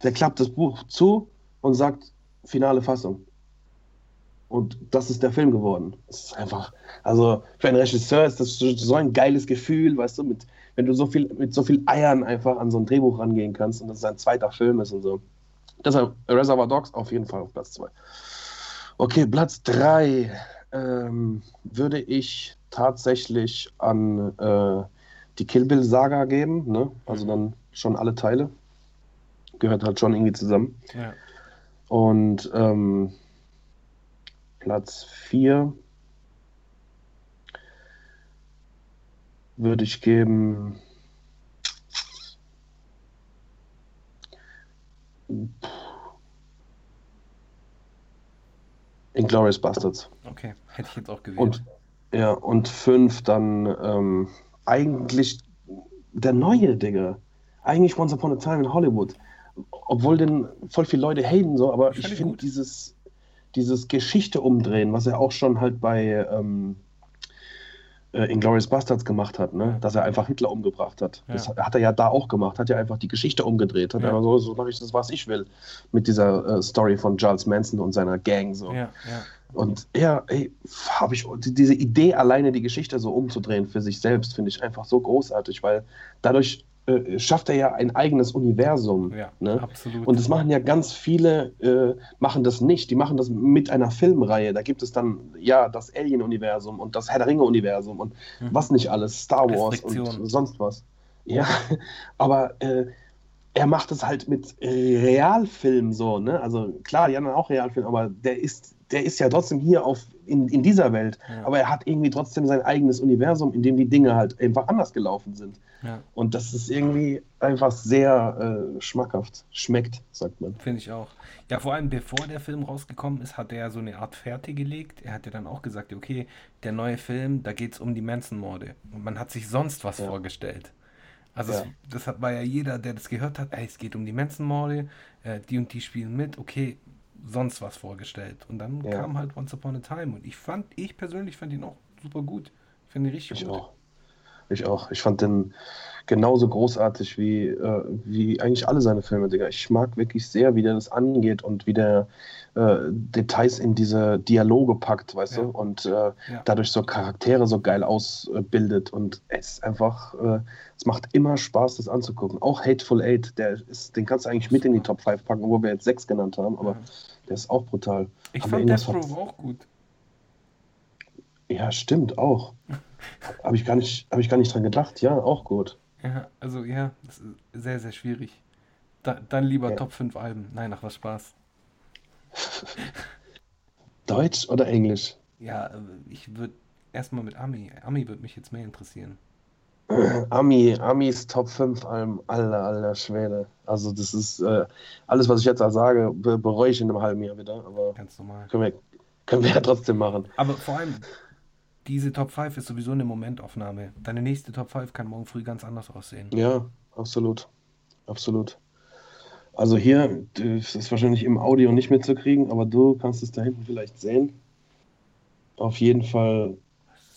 der klappt das Buch zu und sagt, finale Fassung. Und das ist der Film geworden. Das ist einfach, also für einen Regisseur ist das so ein geiles Gefühl, weißt du, mit, wenn du so viel, mit so viel Eiern einfach an so ein Drehbuch rangehen kannst und das sein zweiter Film ist und so. Deshalb Reservoir Dogs auf jeden Fall auf Platz 2. Okay, Platz 3 ähm, würde ich tatsächlich an äh, die Kill Bill Saga geben, ne? Also dann schon alle Teile. Gehört halt schon irgendwie zusammen. Ja. Und ähm, Platz 4 würde ich geben. Inglourious Bastards. Okay, hätte ich jetzt auch gewählt. Und ja, und fünf dann ähm, eigentlich der neue, Digga. Eigentlich Once Upon a Time in Hollywood. Obwohl den voll viele Leute haten, so, aber Ich ich, finde dieses, dieses Geschichte umdrehen, was er auch schon halt bei ähm, äh, Inglourious Bastards gemacht hat, ne? Dass er einfach Hitler umgebracht hat. Ja. Das hat, hat er ja da auch gemacht, hat ja einfach die Geschichte umgedreht. Hat Ja. so, so mache ich das, was ich will. Mit dieser äh, Story von Charles Manson und seiner Gang. So. ja. Und ja, habe ich die- diese Idee alleine die Geschichte so umzudrehen für sich selbst finde ich einfach so großartig, weil dadurch äh, schafft er ja ein eigenes Universum. Ja, ne? absolut. Und das machen ja ganz viele, äh, machen das nicht. Die machen das mit einer Filmreihe. Da gibt es dann ja das Alien-Universum und das Herr der Ringe-Universum und Mhm. was nicht alles, Star Wars und sonst was. Ja, *laughs* aber äh, er macht es halt mit Realfilm so, ne? Also klar, die anderen auch Realfilm, aber der ist, der ist ja trotzdem hier auf, in, in dieser Welt. Ja. Aber er hat irgendwie trotzdem sein eigenes Universum, in dem die Dinge halt einfach anders gelaufen sind. ja, Und das ist irgendwie einfach sehr äh, schmackhaft. Schmeckt, sagt man. finde ich auch. Ja, vor allem bevor der Film rausgekommen ist, hat er ja so eine Art Fährte gelegt. Er hat ja dann auch gesagt, okay, der neue Film, da geht es um die Manson-Morde. Und man hat sich sonst was Ja. vorgestellt. Also Ja. es, das hat, war ja jeder, der das gehört hat, ey, es geht um die Manson-Morde, äh, die und die spielen mit, okay, sonst was vorgestellt. Und dann Ja. kam halt Once Upon a Time. Und ich fand, ich persönlich fand ihn auch super gut. Ich finde ihn richtig Ich gut. auch. Ich auch. Ich fand den genauso großartig wie, äh, wie eigentlich alle seine Filme, Digga. Ich mag wirklich sehr, wie der das angeht und wie der äh, Details in diese Dialoge packt, weißt Ja. du? Und äh, Ja. dadurch so Charaktere so geil ausbildet. Und es ist einfach, äh, es macht immer Spaß, das anzugucken. Auch Hateful Eight, der ist, den kannst du eigentlich mit in die Top 5 packen, wo wir jetzt sechs genannt haben, aber Ja. der ist auch brutal. Ich Haben fand Death Row auch gut. Ja, stimmt, auch. Habe ich, gar nicht- hab ich gar nicht dran gedacht. Ja, auch gut. Ja, also ja, das ist sehr, sehr schwierig. Da, dann lieber Ja. Top 5 Alben. Nein, ach was Spaß. *laughs* Deutsch oder Englisch? Ja, äh, ich würde erstmal mit Ami. Ami würde mich jetzt mehr interessieren. *clears throat* Ami, Amis Top 5 Alben, aller, aller Schwede. Also das ist äh, alles, was ich jetzt da sage, be bereue ich in einem halben Jahr wieder, aber Ganz normal. können wir, können wir ja trotzdem machen. Aber vor allem, diese Top 5 ist sowieso eine Momentaufnahme. Deine nächste Top 5 kann morgen früh ganz anders aussehen. Ja, absolut. Absolut. Also hier, das ist wahrscheinlich im Audio nicht mitzukriegen, aber du kannst es da hinten vielleicht sehen. Auf jeden Fall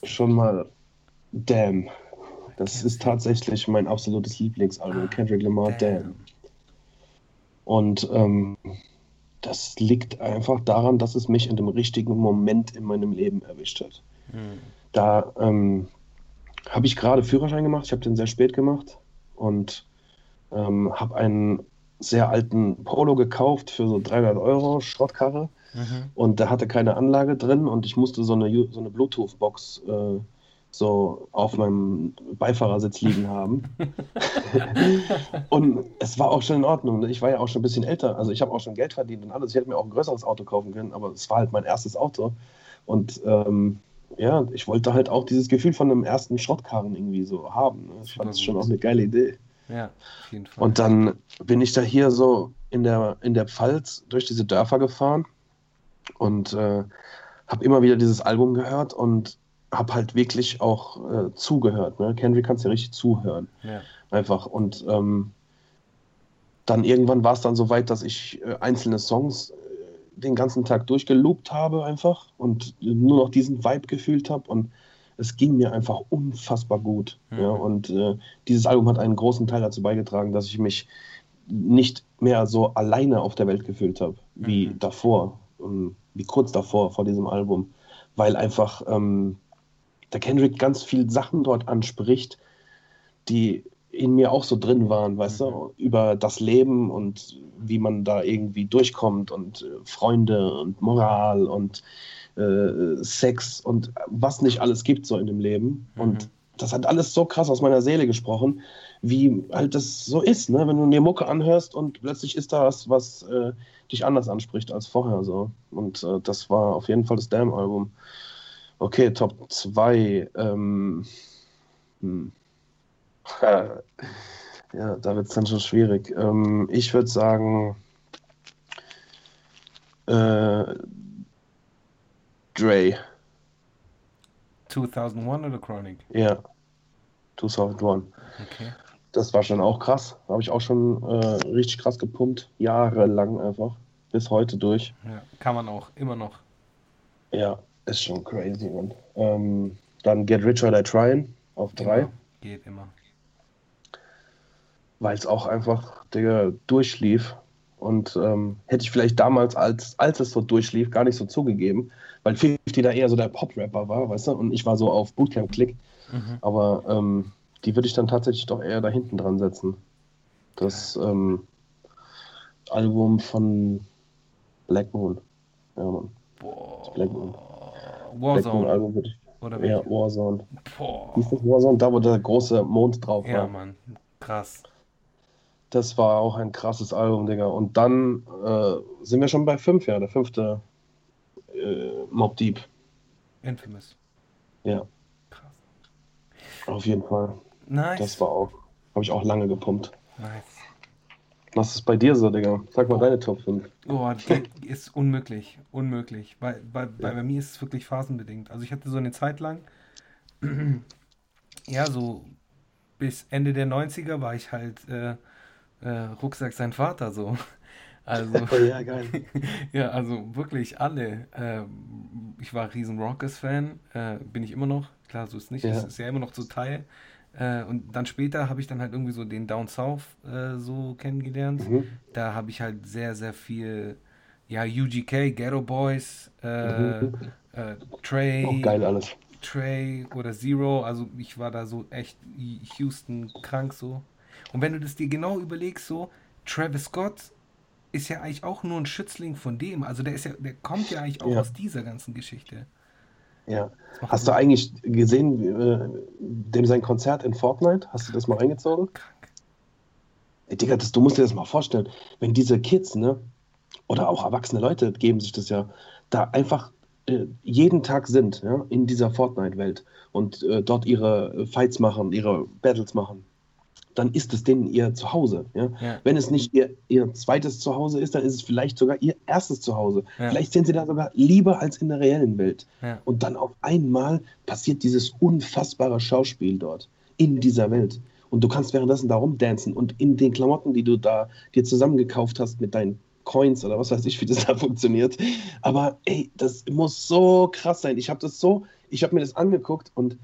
schon mal Damn. Das ist tatsächlich mein absolutes Lieblingsalbum, Kendrick Lamar, Damn. Und ähm, das liegt einfach daran, dass es mich in dem richtigen Moment in meinem Leben erwischt hat. Da ähm, habe ich gerade Führerschein gemacht. Ich habe den sehr spät gemacht und ähm, habe einen sehr alten Polo gekauft für so 300 Euro, Schrottkarre. Mhm. Und der hatte keine Anlage drin und ich musste so eine, so eine Bluetooth-Box äh, so auf meinem Beifahrersitz liegen haben. *laughs* und es war auch schon in Ordnung. ne? Ich war ja auch schon ein bisschen älter. Also ich habe auch schon Geld verdient und alles. Ich hätte mir auch ein größeres Auto kaufen können, aber es war halt mein erstes Auto. Und ähm, ja, ich wollte halt auch dieses Gefühl von einem ersten Schrottkarren irgendwie so haben. Ne? Ich fand das schon auch eine geile Idee. Ja, auf jeden Fall. Und dann bin ich da hier so in der, in der Pfalz durch diese Dörfer gefahren und äh, habe immer wieder dieses Album gehört und habe halt wirklich auch äh, zugehört. Ne? Kendrick kannst ja richtig zuhören. Ja. Einfach. Und ähm, dann irgendwann war es dann so weit, dass ich äh, einzelne Songs den ganzen Tag durchgeloopt habe einfach und nur noch diesen Vibe gefühlt habe und es ging mir einfach unfassbar gut. Mhm. Ja, und äh, dieses Album hat einen großen Teil dazu beigetragen, dass ich mich nicht mehr so alleine auf der Welt gefühlt habe, wie Mhm. davor, ähm, wie kurz davor, vor diesem Album, weil einfach ähm, der Kendrick ganz viel Sachen dort anspricht, die in mir auch so drin waren, weißt du, über das Leben und wie man da irgendwie durchkommt und äh, Freunde und Moral und äh, Sex und was nicht alles gibt so in dem Leben. Mhm. Und das hat alles so krass aus meiner Seele gesprochen, wie halt das so ist, ne? wenn du dir Mucke anhörst und plötzlich ist da was, was äh, dich anders anspricht als vorher so. Und äh, das war auf jeden Fall das Damn-Album. Okay, Top 2. Ähm, hm. *laughs* Ja, da wird es dann schon schwierig. Ähm, ich würde sagen, äh, Dre, 2001 oder Chronic? ja, 2001. Okay. Das war schon auch krass. Habe ich auch schon äh, richtig krass gepumpt. Jahrelang einfach. Bis heute durch. Ja. Kann man auch, immer noch. Ja, ist schon crazy, man. Ähm, dann Get Rich or Die Tryin' auf drei. Immer. Geht immer. Weil es auch einfach, Digga, durchlief. Und ähm, hätte ich vielleicht damals, als, als es so durchlief, gar nicht so zugegeben, weil 50 da eher so der Pop-Rapper war, weißt du, und ich war so auf Bootcamp-Klick. Mhm. Aber ähm, die würde ich dann tatsächlich doch eher da hinten dran setzen. Das ähm, Album von Black Moon. Ja, Mann. Boah. Black Moon. Black Moon Warzone. Album würde ich. Oder Ja? Warzone. Boah. Hieß das Warzone? Da, wo der große Mond drauf Ja, war. Mann. Krass. Das war auch ein krasses Album, Digga. Und dann äh, sind wir schon bei fünf, ja, der fünfte äh, Mob Deep. Infamous. Ja, Krass. auf jeden Fall. Nice. Das war auch, habe ich auch lange gepumpt. nice. Was ist bei dir so, Digga? Sag mal deine Top 5. Oh, die *laughs* ist unmöglich. Unmöglich. Bei, bei, bei, bei mir ist es wirklich phasenbedingt. Also ich hatte so eine Zeit lang, *clears throat* ja, so bis Ende der 90er war ich halt äh, äh, Rucksack sein Vater so. *laughs* Also, *laughs* ja, geil. *laughs* ja, also wirklich alle. Ähm, ich war riesen Rockers-Fan, äh, bin ich immer noch. Klar, so ist es nicht. Ja. Es ist ja immer noch so Teil. Äh, und dann später habe ich dann halt irgendwie so den Down South äh, so kennengelernt. Mhm. Da habe ich halt sehr, sehr viel, ja, UGK, Ghetto Boys, äh, Mhm. äh, Trey, Auch geil alles. Trey oder Zero. Also ich war da so echt Houston krank so. Und wenn du das dir genau überlegst, so, Travis Scott ist ja eigentlich auch nur ein Schützling von dem. Also der ist ja, der kommt ja eigentlich auch Ja. aus dieser ganzen Geschichte. Ja. Hast du eigentlich gesehen, äh, dem sein Konzert in Fortnite? Hast du das mal reingezogen? krank. Ey, Digga, das, du musst dir das mal vorstellen, wenn diese Kids, ne, oder auch erwachsene Leute geben sich das ja, da einfach äh, jeden Tag sind, ja, in dieser Fortnite-Welt und äh, dort ihre Fights machen, ihre Battles machen, dann ist es denen ihr Zuhause, ja. Ja. Wenn es nicht ihr, ihr zweites Zuhause ist, dann ist es vielleicht sogar ihr erstes Zuhause. Ja. Vielleicht sind sie da sogar lieber als in der reellen Welt. Ja. Und dann auf einmal passiert dieses unfassbare Schauspiel dort, in dieser Welt. Und du kannst währenddessen da rumdancen und in den Klamotten, die du da dir zusammengekauft hast mit deinen Coins oder was weiß ich, wie das *laughs* da funktioniert. Aber ey, das muss so krass sein. Ich habe das so, ich habe mir das angeguckt und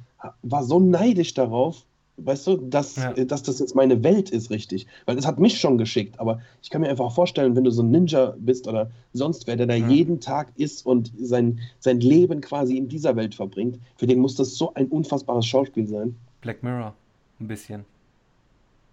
war so neidisch darauf, weißt du, dass, Ja. äh, dass das jetzt meine Welt ist, richtig. Weil es hat mich schon geschickt. Aber ich kann mir einfach vorstellen, wenn du so ein Ninja bist oder sonst wer, der da Ja. jeden Tag ist und sein, sein Leben quasi in dieser Welt verbringt, für den muss das so ein unfassbares Schauspiel sein. Black Mirror, ein bisschen.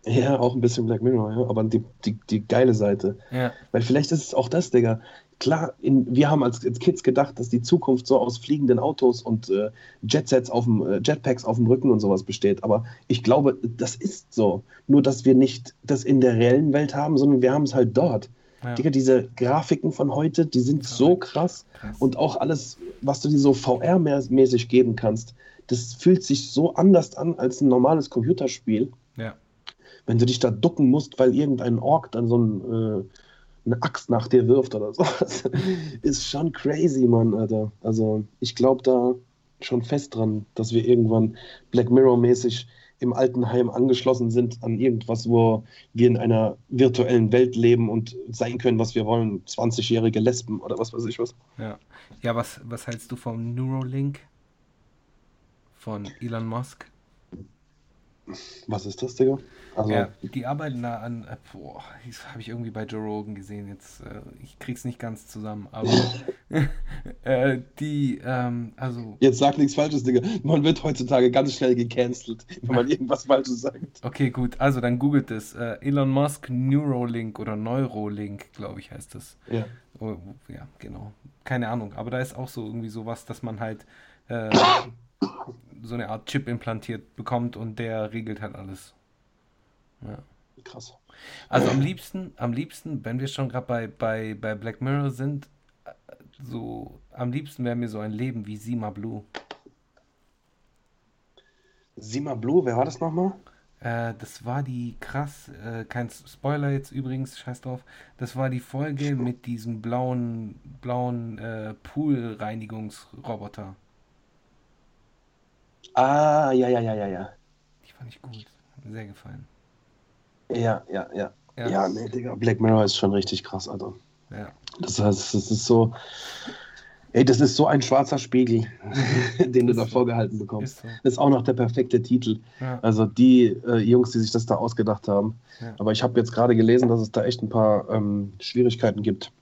Ja, auch ein bisschen Black Mirror, ja, aber die, die, die geile Seite. Ja, Weil vielleicht ist es auch das, Digga. Klar, in, wir haben als, als Kids gedacht, dass die Zukunft so aus fliegenden Autos und äh, Jetsets auf dem, äh, Jetpacks auf dem Rücken und sowas besteht. Aber ich glaube, das ist so. Nur, dass wir nicht das in der reellen Welt haben, sondern wir haben es halt dort. ja. Digga, diese Grafiken von heute, die sind so krass. Krass. Und auch alles, was du dir so VR-mäßig geben kannst, das fühlt sich so anders an als ein normales Computerspiel ja. wenn du dich da ducken musst, weil irgendein Ork dann so ein, äh, eine Axt nach dir wirft oder so. *laughs* ist schon crazy, Mann, Alter. Also ich glaube, da schon fest dran, dass wir irgendwann Black Mirror-mäßig im Altenheim angeschlossen sind an irgendwas, wo wir in einer virtuellen Welt leben und sein können, was wir wollen. 20-jährige Lesben oder was weiß ich was. Ja, ja was, was hältst du vom Neuralink von Elon Musk? Was ist das, Digga? Also, ja, die arbeiten da an, äh, boah, das habe ich irgendwie bei Joe Rogan gesehen, jetzt, äh, ich krieg's nicht ganz zusammen, aber *laughs* *laughs* äh, die, ähm, also... Jetzt sag nichts Falsches, Digga, man wird heutzutage ganz schnell gecancelt, wenn man irgendwas Falsches sagt. Okay, gut, also dann googelt es, äh, Elon Musk Neurolink oder Neurolink, glaube ich, heißt das. Ja. Oh, ja, genau, keine Ahnung, aber da ist auch so irgendwie sowas, dass man halt... Äh, so eine Art Chip implantiert bekommt und der regelt halt alles. Ja. Krass. Also am liebsten, am liebsten, wenn wir schon gerade bei, bei, bei Black Mirror sind, so am liebsten wäre mir so ein Leben wie Sima Blue. Sima Blue, wer war das nochmal? Äh, das war die krass, äh, kein Spoiler jetzt übrigens, scheiß drauf. Das war die Folge mit diesem blauen, blauen äh, Pool-Reinigungsroboter. Ah, ja, ja, ja, ja, ja. Die fand ich gut. Hat mir sehr gefallen. Ja, ja, ja. Ja, ja nee, Digga, Black Mirror ist schon richtig krass, Alter. Ja. Das heißt, das ist so. Ey, das ist so ein schwarzer Spiegel, *laughs* den du da vorgehalten bekommst. Ist so. Das ist auch noch der perfekte Titel. Ja. Also die äh, Jungs, die sich das da ausgedacht haben. Ja. Aber ich habe jetzt gerade gelesen, dass es da echt ein paar ähm, Schwierigkeiten gibt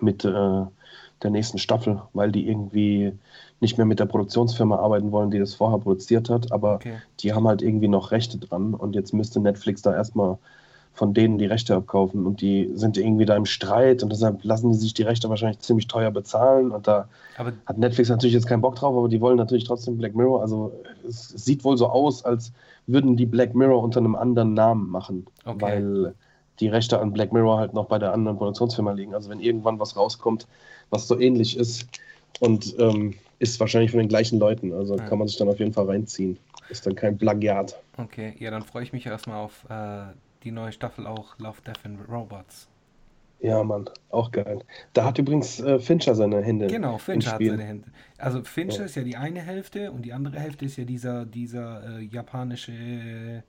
mit äh, der nächsten Staffel, weil die irgendwie nicht mehr mit der Produktionsfirma arbeiten wollen, die das vorher produziert hat, aber okay. die haben halt irgendwie noch Rechte dran und jetzt müsste Netflix da erstmal von denen die Rechte abkaufen und die sind irgendwie da im Streit und deshalb lassen die sich die Rechte wahrscheinlich ziemlich teuer bezahlen und da aber hat Netflix natürlich jetzt keinen Bock drauf, aber die wollen natürlich trotzdem Black Mirror, also es, sieht wohl so aus, als würden die Black Mirror unter einem anderen Namen machen, okay. weil die Rechte an Black Mirror halt noch bei der anderen Produktionsfirma liegen. Also wenn irgendwann was rauskommt, was so ähnlich ist und ähm, ist wahrscheinlich von den gleichen Leuten. Also ja. kann man sich dann auf jeden Fall reinziehen. Ist dann kein Plagiat. Okay, ja, dann freue ich mich erstmal auf äh, die neue Staffel auch Love, Death and Robots. Ja, Mann, auch geil. Da hat übrigens äh, Fincher seine Hände. Genau, Fincher hat seine Hände. Also Fincher ja. ist ja die eine Hälfte und die andere Hälfte ist ja dieser, dieser äh, japanische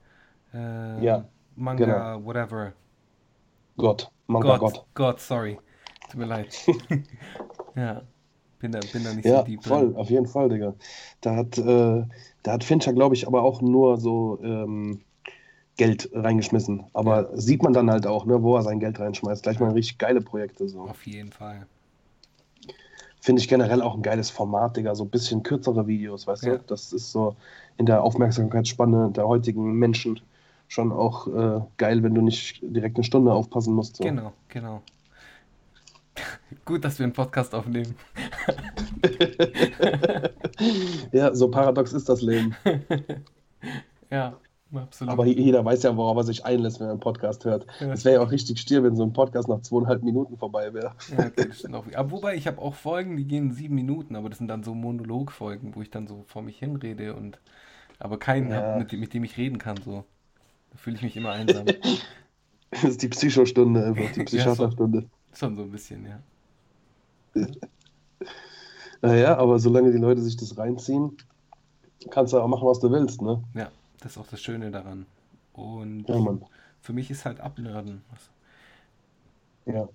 äh, ja, Manga, genau. whatever. Gott, Manga Gott. Gott, Gott sorry. Tut mir leid. *laughs* *laughs* ja. Bin da, bin da nicht ja, so deep voll, drin. auf jeden Fall, Digga. Da hat, äh, da hat Fincher, glaube ich, aber auch nur so ähm, Geld reingeschmissen. Aber ja. sieht man dann halt auch, ne, wo er sein Geld reinschmeißt. Gleich mal richtig geile Projekte. So. Auf jeden Fall. Finde ich generell auch ein geiles Format, Digga. So ein bisschen kürzere Videos, weißt ja. du? Das ist so in der Aufmerksamkeitsspanne der heutigen Menschen schon auch äh, geil, wenn du nicht direkt eine Stunde aufpassen musst. So. Genau, genau. Gut, dass wir einen Podcast aufnehmen. *laughs* ja, so paradox ist das Leben. *laughs* ja, absolut. Aber jeder weiß ja, worauf er sich einlässt, wenn er einen Podcast hört. Es wäre ja auch richtig stier, wenn so ein Podcast nach zweieinhalb Minuten vorbei wäre. ja, okay, auch. Aber wobei, ich habe auch Folgen, die gehen sieben Minuten, aber das sind dann so Monologfolgen, wo ich dann so vor mich hinrede und aber keinen ja. hab, mit, mit dem ich reden kann. So. Da fühle ich mich immer einsam. *laughs* das ist die Psychostunde einfach, die Psychiaterstunde. Schon so ein bisschen, ja. *laughs* Naja, aber solange die Leute sich das reinziehen, kannst du auch machen, was du willst, ne? Ja, das ist auch das Schöne daran. Und ja, für mich ist halt Abnörden. Ja.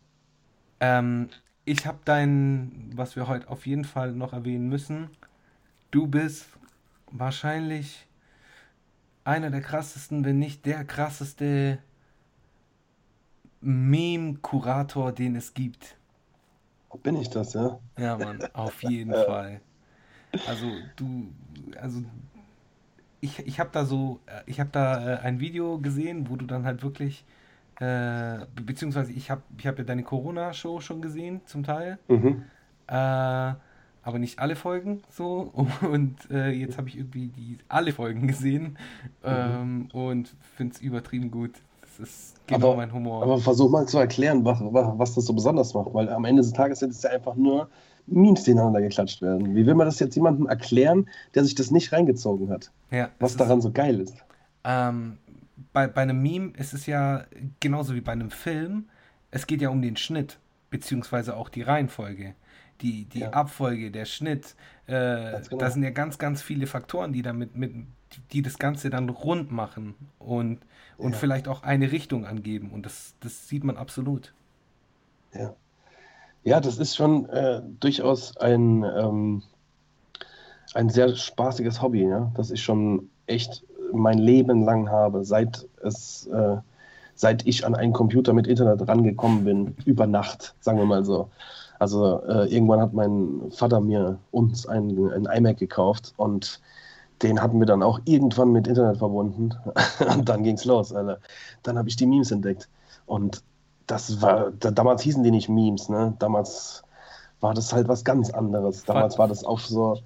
Ähm, ich habe dein, was wir heute auf jeden Fall noch erwähnen müssen. Du bist wahrscheinlich einer der krassesten, wenn nicht der krasseste Meme-Kurator, den es gibt. Bin ich das, ja? Ja, Mann, auf jeden *laughs* Fall. Also du, also ich, ich habe da so, ich habe da äh, ein Video gesehen, wo du dann halt wirklich, äh, beziehungsweise ich habe ich hab ja deine Corona-Show schon gesehen, zum Teil. Mhm. Äh, aber nicht alle Folgen so. *laughs* Und äh, jetzt habe ich irgendwie die alle Folgen gesehen mhm. ähm, und finde es übertrieben gut. Das ist genau aber, mein Humor. Aber versuch mal zu erklären, was, was das so besonders macht, weil am Ende des Tages sind es ja einfach nur Memes, die ineinander geklatscht werden. Wie will man das jetzt jemandem erklären, der sich das nicht reingezogen hat? Ja, was daran ist, so geil ist? Ähm, bei, bei einem Meme ist es ja genauso wie bei einem Film. Es geht ja um den Schnitt. beziehungsweise auch die Reihenfolge, die, die Ja. Abfolge, der Schnitt. Äh, genau. Da sind ja ganz, ganz viele Faktoren, die damit mit, die das Ganze dann rund machen und, und Ja. vielleicht auch eine Richtung angeben. Und das, das sieht man absolut. Ja. Ja, das ist schon äh, durchaus ein, ähm, ein sehr spaßiges Hobby, ja, das ich schon echt mein Leben lang habe, seit es, äh, seit ich an einen Computer mit Internet rangekommen bin, über Nacht, sagen wir mal so. Also äh, irgendwann hat mein Vater mir uns einen, einen iMac gekauft und den hatten wir dann auch irgendwann mit Internet verbunden. *laughs* Und dann ging's los, Alter. Dann habe ich die Memes entdeckt. Und das war, da, damals hießen die nicht Memes, ne? Damals war das halt was ganz anderes. Damals war das auch so.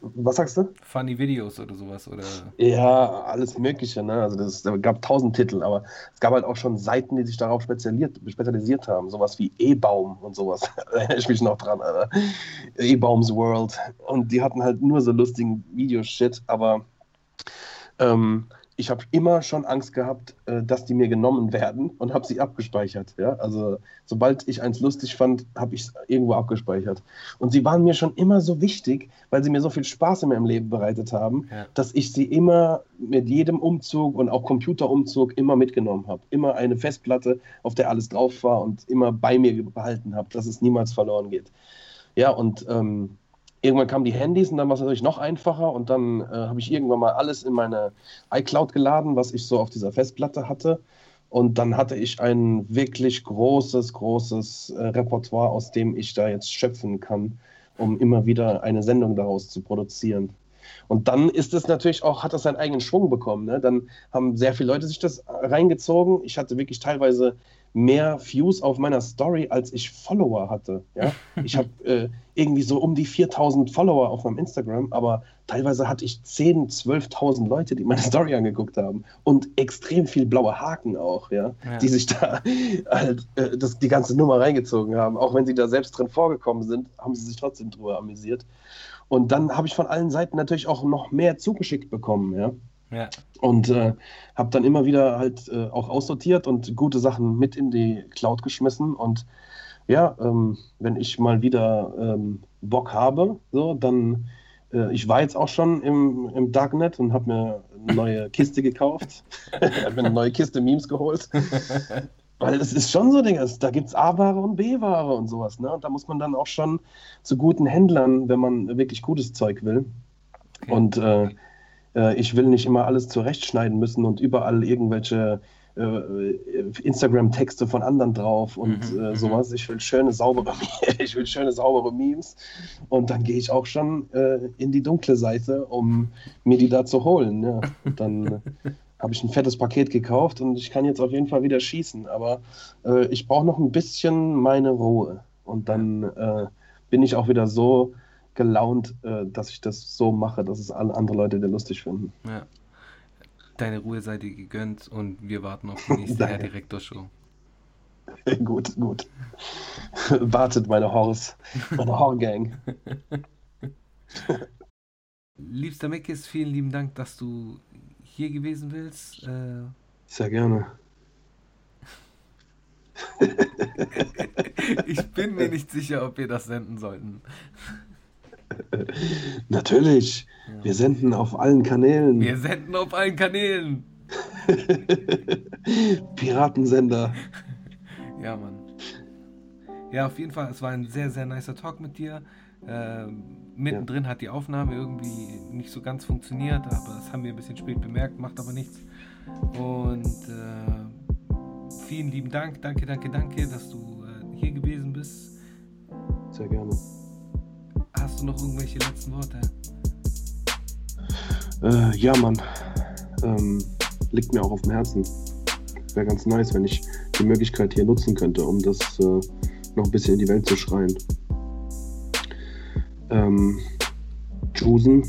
Was sagst du? Funny Videos oder sowas. Oder Ja, alles Mögliche, ne? Also das, es gab tausend Titel, aber es gab halt auch schon Seiten, die sich darauf spezialisiert, spezialisiert haben. Sowas wie E-Baum und sowas. *laughs* Da erinnere ich mich noch dran, Alter. E-Baums World. Und die hatten halt nur so lustigen Videoshit, aber ähm, ich habe immer schon Angst gehabt, äh, dass die mir genommen werden und habe sie abgespeichert. Ja? Also sobald ich eins lustig fand, habe ich es irgendwo abgespeichert. Und sie waren mir schon immer so wichtig, weil sie mir so viel Spaß in meinem Leben bereitet haben, Ja. dass ich sie immer mit jedem Umzug und auch Computerumzug immer mitgenommen habe. Immer eine Festplatte, auf der alles drauf war und immer bei mir behalten habe, dass es niemals verloren geht. Ja, und ähm, irgendwann kamen die Handys und dann war es natürlich noch einfacher und dann äh, habe ich irgendwann mal alles in meine iCloud geladen, was ich so auf dieser Festplatte hatte. Und dann hatte ich ein wirklich großes, großes äh, Repertoire, aus dem ich da jetzt schöpfen kann, um immer wieder eine Sendung daraus zu produzieren. Und dann ist es natürlich auch, hat das seinen eigenen Schwung bekommen. Ne? Dann haben sehr viele Leute sich das reingezogen. Ich hatte wirklich teilweise mehr Views auf meiner Story, als ich Follower hatte. Ja? *laughs* Ich habe äh, irgendwie so um die 4000 Follower auf meinem Instagram, aber teilweise hatte ich 10.000, 12.000 Leute, die meine *laughs* Story angeguckt haben und extrem viel blaue Haken auch, ja, Ja. die sich da *laughs* halt äh, das, die ganze Nummer reingezogen haben. Auch wenn sie da selbst drin vorgekommen sind, haben sie sich trotzdem drüber amüsiert. Und dann habe ich von allen Seiten natürlich auch noch mehr zugeschickt bekommen, ja. Ja. Und äh, habe dann immer wieder halt äh, auch aussortiert und gute Sachen mit in die Cloud geschmissen. Und ja, ähm, wenn ich mal wieder ähm, Bock habe, so, dann, äh, ich war jetzt auch schon im, im Darknet und habe mir eine neue Kiste gekauft. *laughs* habe mir eine neue Kiste Memes geholt. *laughs* Weil es ist schon so, Ding, es- da gibt es A-Ware und B-Ware und sowas. Ne? Und da muss man dann auch schon zu guten Händlern, wenn man wirklich gutes Zeug will. Und äh, äh, ich will nicht immer alles zurechtschneiden müssen und überall irgendwelche äh, Instagram-Texte von anderen drauf und Mhm, äh, mhm. sowas. Ich will schöne, saubere, *laughs* ich will schöne, saubere Memes. Und dann gehe ich auch schon äh, in die dunkle Seite, um mir die da zu holen. Ja. Und Dann äh, *laughs* habe ich ein fettes Paket gekauft und ich kann jetzt auf jeden Fall wieder schießen. Aber äh, ich brauche noch ein bisschen meine Ruhe. Und dann äh, bin ich auch wieder so gelaunt, äh, dass ich das so mache, dass es alle andere Leute wieder lustig finden. Ja. Deine Ruhe sei dir gegönnt und wir warten auf die *laughs* nächste. Herr Direktor-Show. *laughs* gut, gut. *laughs* Wartet meine Horse, meine Horror-Gang. Liebster Mickis, vielen lieben Dank, dass du hier gewesen willst. Äh, Sehr gerne. *laughs* ich bin mir nicht sicher, ob wir das senden sollten. *laughs* Natürlich. Ja. Wir senden auf allen Kanälen. Wir senden auf allen Kanälen. *laughs* Piratensender. Ja, Mann. Ja, auf jeden Fall, es war ein sehr, sehr nicer Talk mit dir. Ähm, mittendrin hat die Aufnahme irgendwie nicht so ganz funktioniert, aber das haben wir ein bisschen spät bemerkt, macht aber nichts. Und äh, vielen lieben Dank, danke, danke, danke, dass du äh, hier gewesen bist. Sehr gerne. Hast du noch irgendwelche letzten Worte? Äh, ja, Mann. Ähm, liegt mir auch auf dem Herzen. Wäre ganz nice, wenn ich die Möglichkeit hier nutzen könnte, um das äh, noch ein bisschen in die Welt zu schreien. Ähm, Jusen,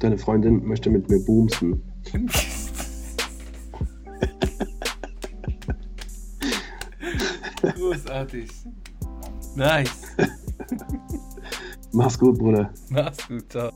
deine Freundin möchte mit mir boomsen. Großartig. Nice. *laughs* Mach's gut, Bruder. Mach's gut, ciao.